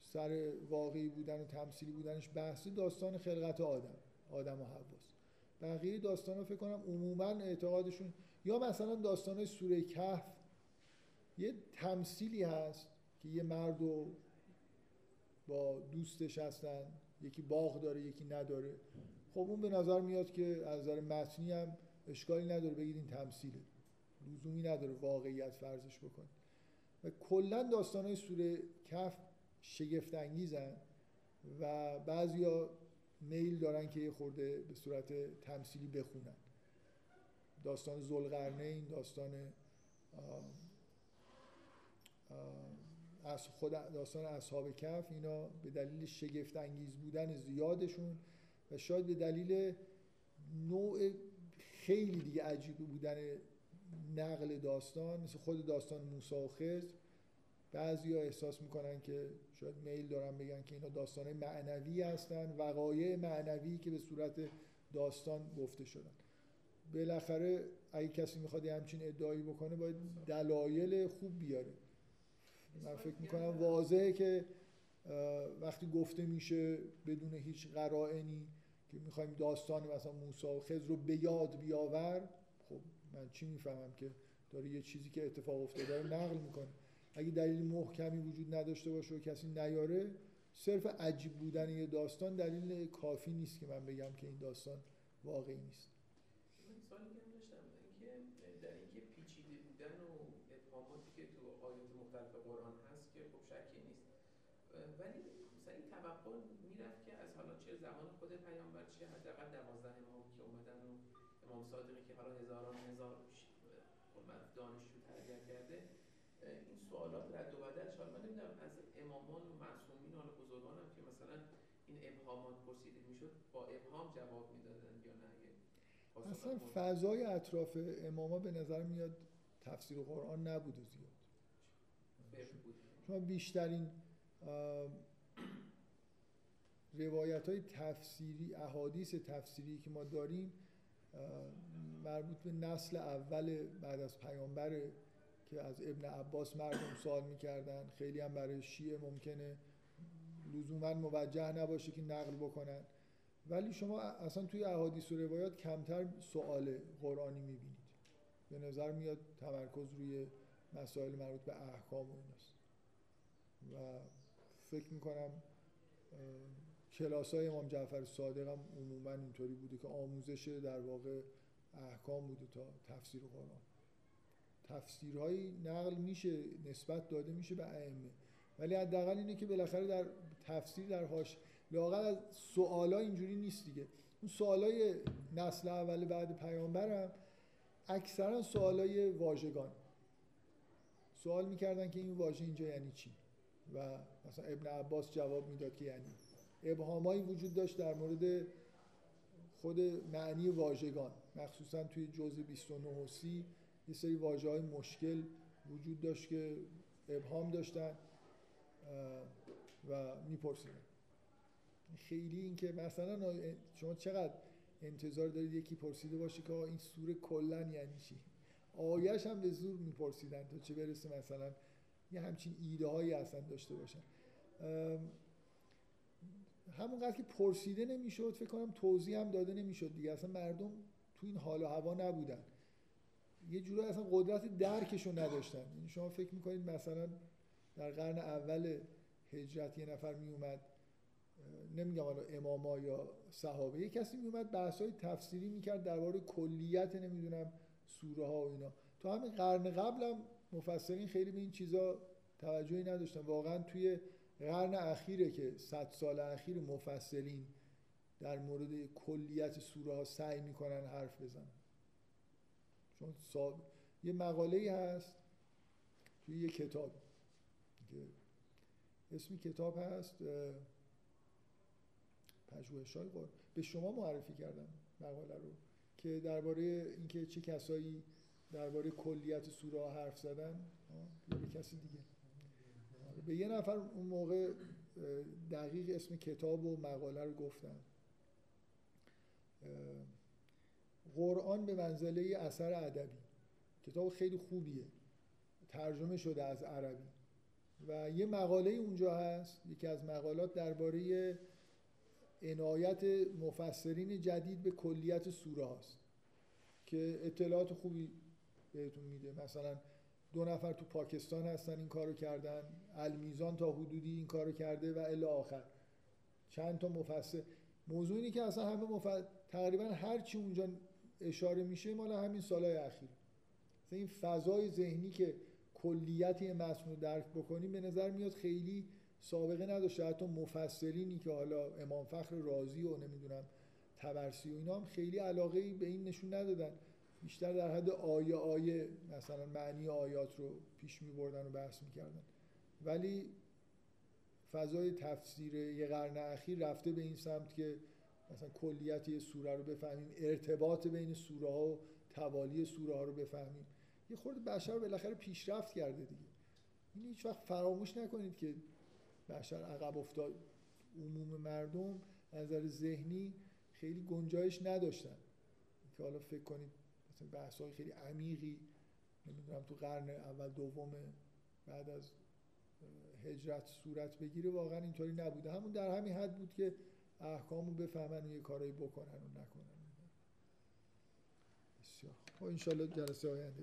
سر واقعی بودن و تمثیلی بودنش بحث داستان خلقت آدم آدم و حواست بقیه داستان رو فکر کنم عموما اعتقادشون یا مثلا داستان سوره کهف یه تمثیلی هست که یه مرد و با دوستش هستن یکی باغ داره یکی نداره. خب اون به نظر میاد که از نظر متنی هم اشکالی نداره. بگید این تمثیله. لزومی نداره واقعیت فرضش بکنید و کلا داستان های سوره کف شگفت انگیزن و بعضیا میل دارن که یه خورده به صورت تمثیلی بخونن. داستان زلقرنین داستان از خود داستان اصحاب کف اینا به دلیل شگفت انگیز بودن زیادشون و شاید به دلیل نوع خیلی دیگه عجیب بودن نقل داستان مثل خود داستان موسی و خضر بعضی احساس می‌کنن که شاید میل دارن بگن که اینا داستان معنوی هستن وقایع معنوی که به صورت داستان گفته شدن. بالاخره اگه کسی می‌خواد همچین ادعایی بکنه باید دلایل خوب بیاره. من فکر می‌کنم واضحه که وقتی گفته میشه بدون هیچ قرائنی که می‌خوایم داستان مثلا موسی و خضر رو به یاد بیاور خب من چی می‌فهمم که داره یه چیزی که اتفاق افتاده رو نقل می‌کنه. اگه دلیل محکمی وجود نداشته باشه و کسی نیاره صرف عجیب بودن یه داستان دلیل کافی نیست که من بگم که این داستان واقعی نیست من سوالی که داشتم اینکه در اینکه پیچیده بودن و ابهاماتی که تو آیات مختلف قرآن هست که خب شکی نیست اه، ولی مثلا این توقع می‌رفت که از حالا چه زمان خود پیامبر چه حداقل دوازده امام که اومدن و امام صادقی که حالا هزاران هزار ش- اه، دانشجو تربیت کرده اه، این سوالات رد و بدلش حالا من نمی‌دونم از امامان و معصومین حالا بزرگان هم که مثلا این ابهامات پرسیده می‌شد با ابهام جواب می‌دادن یا نه؟ پاسخ اصلا فضای اطراف اماما به نظر میاد تفسیر قرآن نبوده زیاد. شما بیشترین روایت های تفسیری احادیث تفسیری که ما داریم مربوط به نسل اول بعد از پیامبره که از ابن عباس مردم سوال می‌کردن. خیلی هم برای شیعه ممکنه لزوما موجه نباشه که نقل بکنن. ولی شما اصلا توی احادیث و روایات کمتر سوال قرآنی می‌بینید. به نظر میاد تمرکز روی مسائل مربوط به احکام و ایناست. و فکر می‌کنم کلاس های امام جعفر صادق هم عموما اینطوری بوده که آموزش در واقع احکام بوده تا تفسیر قرآن. تفسیرهایی نقل میشه نسبت داده میشه به ائمه. ولی حداقل اینه که بالاخره در تفسیر در هاش لاقل از سوالا اینجوری نیست دیگه. اون سوالای نسل اول بعد پیامبرم اکثرا سوالای واژگان. سوال می‌کردن که این واژه اینجا یعنی چی؟ و مثلا ابن عباس جواب می‌داد که یعنی. ابهامایی وجود داشت در مورد خود معنی واژگان. مخصوصا توی جزء 29 و 30 یه سری واژه های مشکل وجود داشت که ابهام داشتن و میپرسیدن. خیلی اینکه مثلا شما چقدر انتظار دارید یکی پرسیده باشه که این سوره کلا یعنی چی؟ آیش هم به زور میپرسیدن تا چه برسه مثلا یه همچین ایده هایی اصلا داشته باشن. همونقدر که پرسیده نمی‌شد فکر کنم توضیح هم داده نمی‌شد دیگه. اصلا مردم تو این حال و هوا نبودن. یه جورایی اصلا قدرت درکشو نداشتن. یعنی شما فکر می‌کنید مثلا در قرن اول هجرت یه نفر میومد نمیگم حالا اماما یا صحابه یه کسی میومد بحث های تفسیری می‌کرد درباره کلیت نمی‌دونم سوره ها و اینا. تو همین قرن قبلم مفسرین خیلی به این چیزا توجهی نداشتن. واقعا توی قرن اخیره که صد سال اخیر مفسرین در مورد کلیت سوره ها سعی می‌کنن حرف بزنن. چون ساب... یه مقاله هست توی یه کتاب اسم کتاب هست پژوهش های به شما معرفی کردم مقاله رو که درباره اینکه چه کسایی درباره کلیت سوره حرف زدن. یا به کسی دیگه. به یه نفر اون موقع دقیق اسم کتاب و مقاله رو گفتم قرآن به منزله اثر ادبی. کتاب خیلی خوبیه. ترجمه شده از عربی. و یه مقاله اونجا هست. یکی از مقالات درباره عنایت مفسرین جدید به کلیت سوره هاست که اطلاعات خوبی بهتون میده. مثلا دو نفر تو پاکستان هستن این کارو کردن. المیزان تا حدودی این کارو کرده و الی آخر. چند تا مفسر. موضوع که اصلا همه مفسر تقریبا هر چی اونجا اشاره میشه مال همین سالهای اخیر. این فضای ذهنی که کلیت متن رو درک بکنیم به نظر میاد خیلی سابقه نداشته. حتی مفسرینی که حالا امام فخر رازی و نمی‌دونم تبرسی و اینا هم خیلی علاقه به این نشون ندادن. بیشتر در حد آیه آیه مثلا معنی آیات رو پیش می بردن و بحث می‌کردن. ولی فضای تفسیر یه قرن اخیر رفته به این سمت که مثلا کلیت یه سوره رو بفهمیم ارتباط بین سوره ها و توالی سوره ها رو بفهمیم. یه خورده بشر بالاخره پیشرفت کرده دیگه. این هیچ وقت فراموش نکنید که بشر عقب افتاد. عموم مردم نظر ذهنی خیلی گنجایش نداشتن. که حالا فکر کنید مثلا بحث های خیلی عمیقی نمی‌دونم تو قرن اول دوم بعد از هجرت صورت بگیره واقعا اینطوری نبوده. همون در همین حد بود که احکامو بفهمن و یه کارایی بکنن و نکنن. بسیار خب انشالله جلسه آینده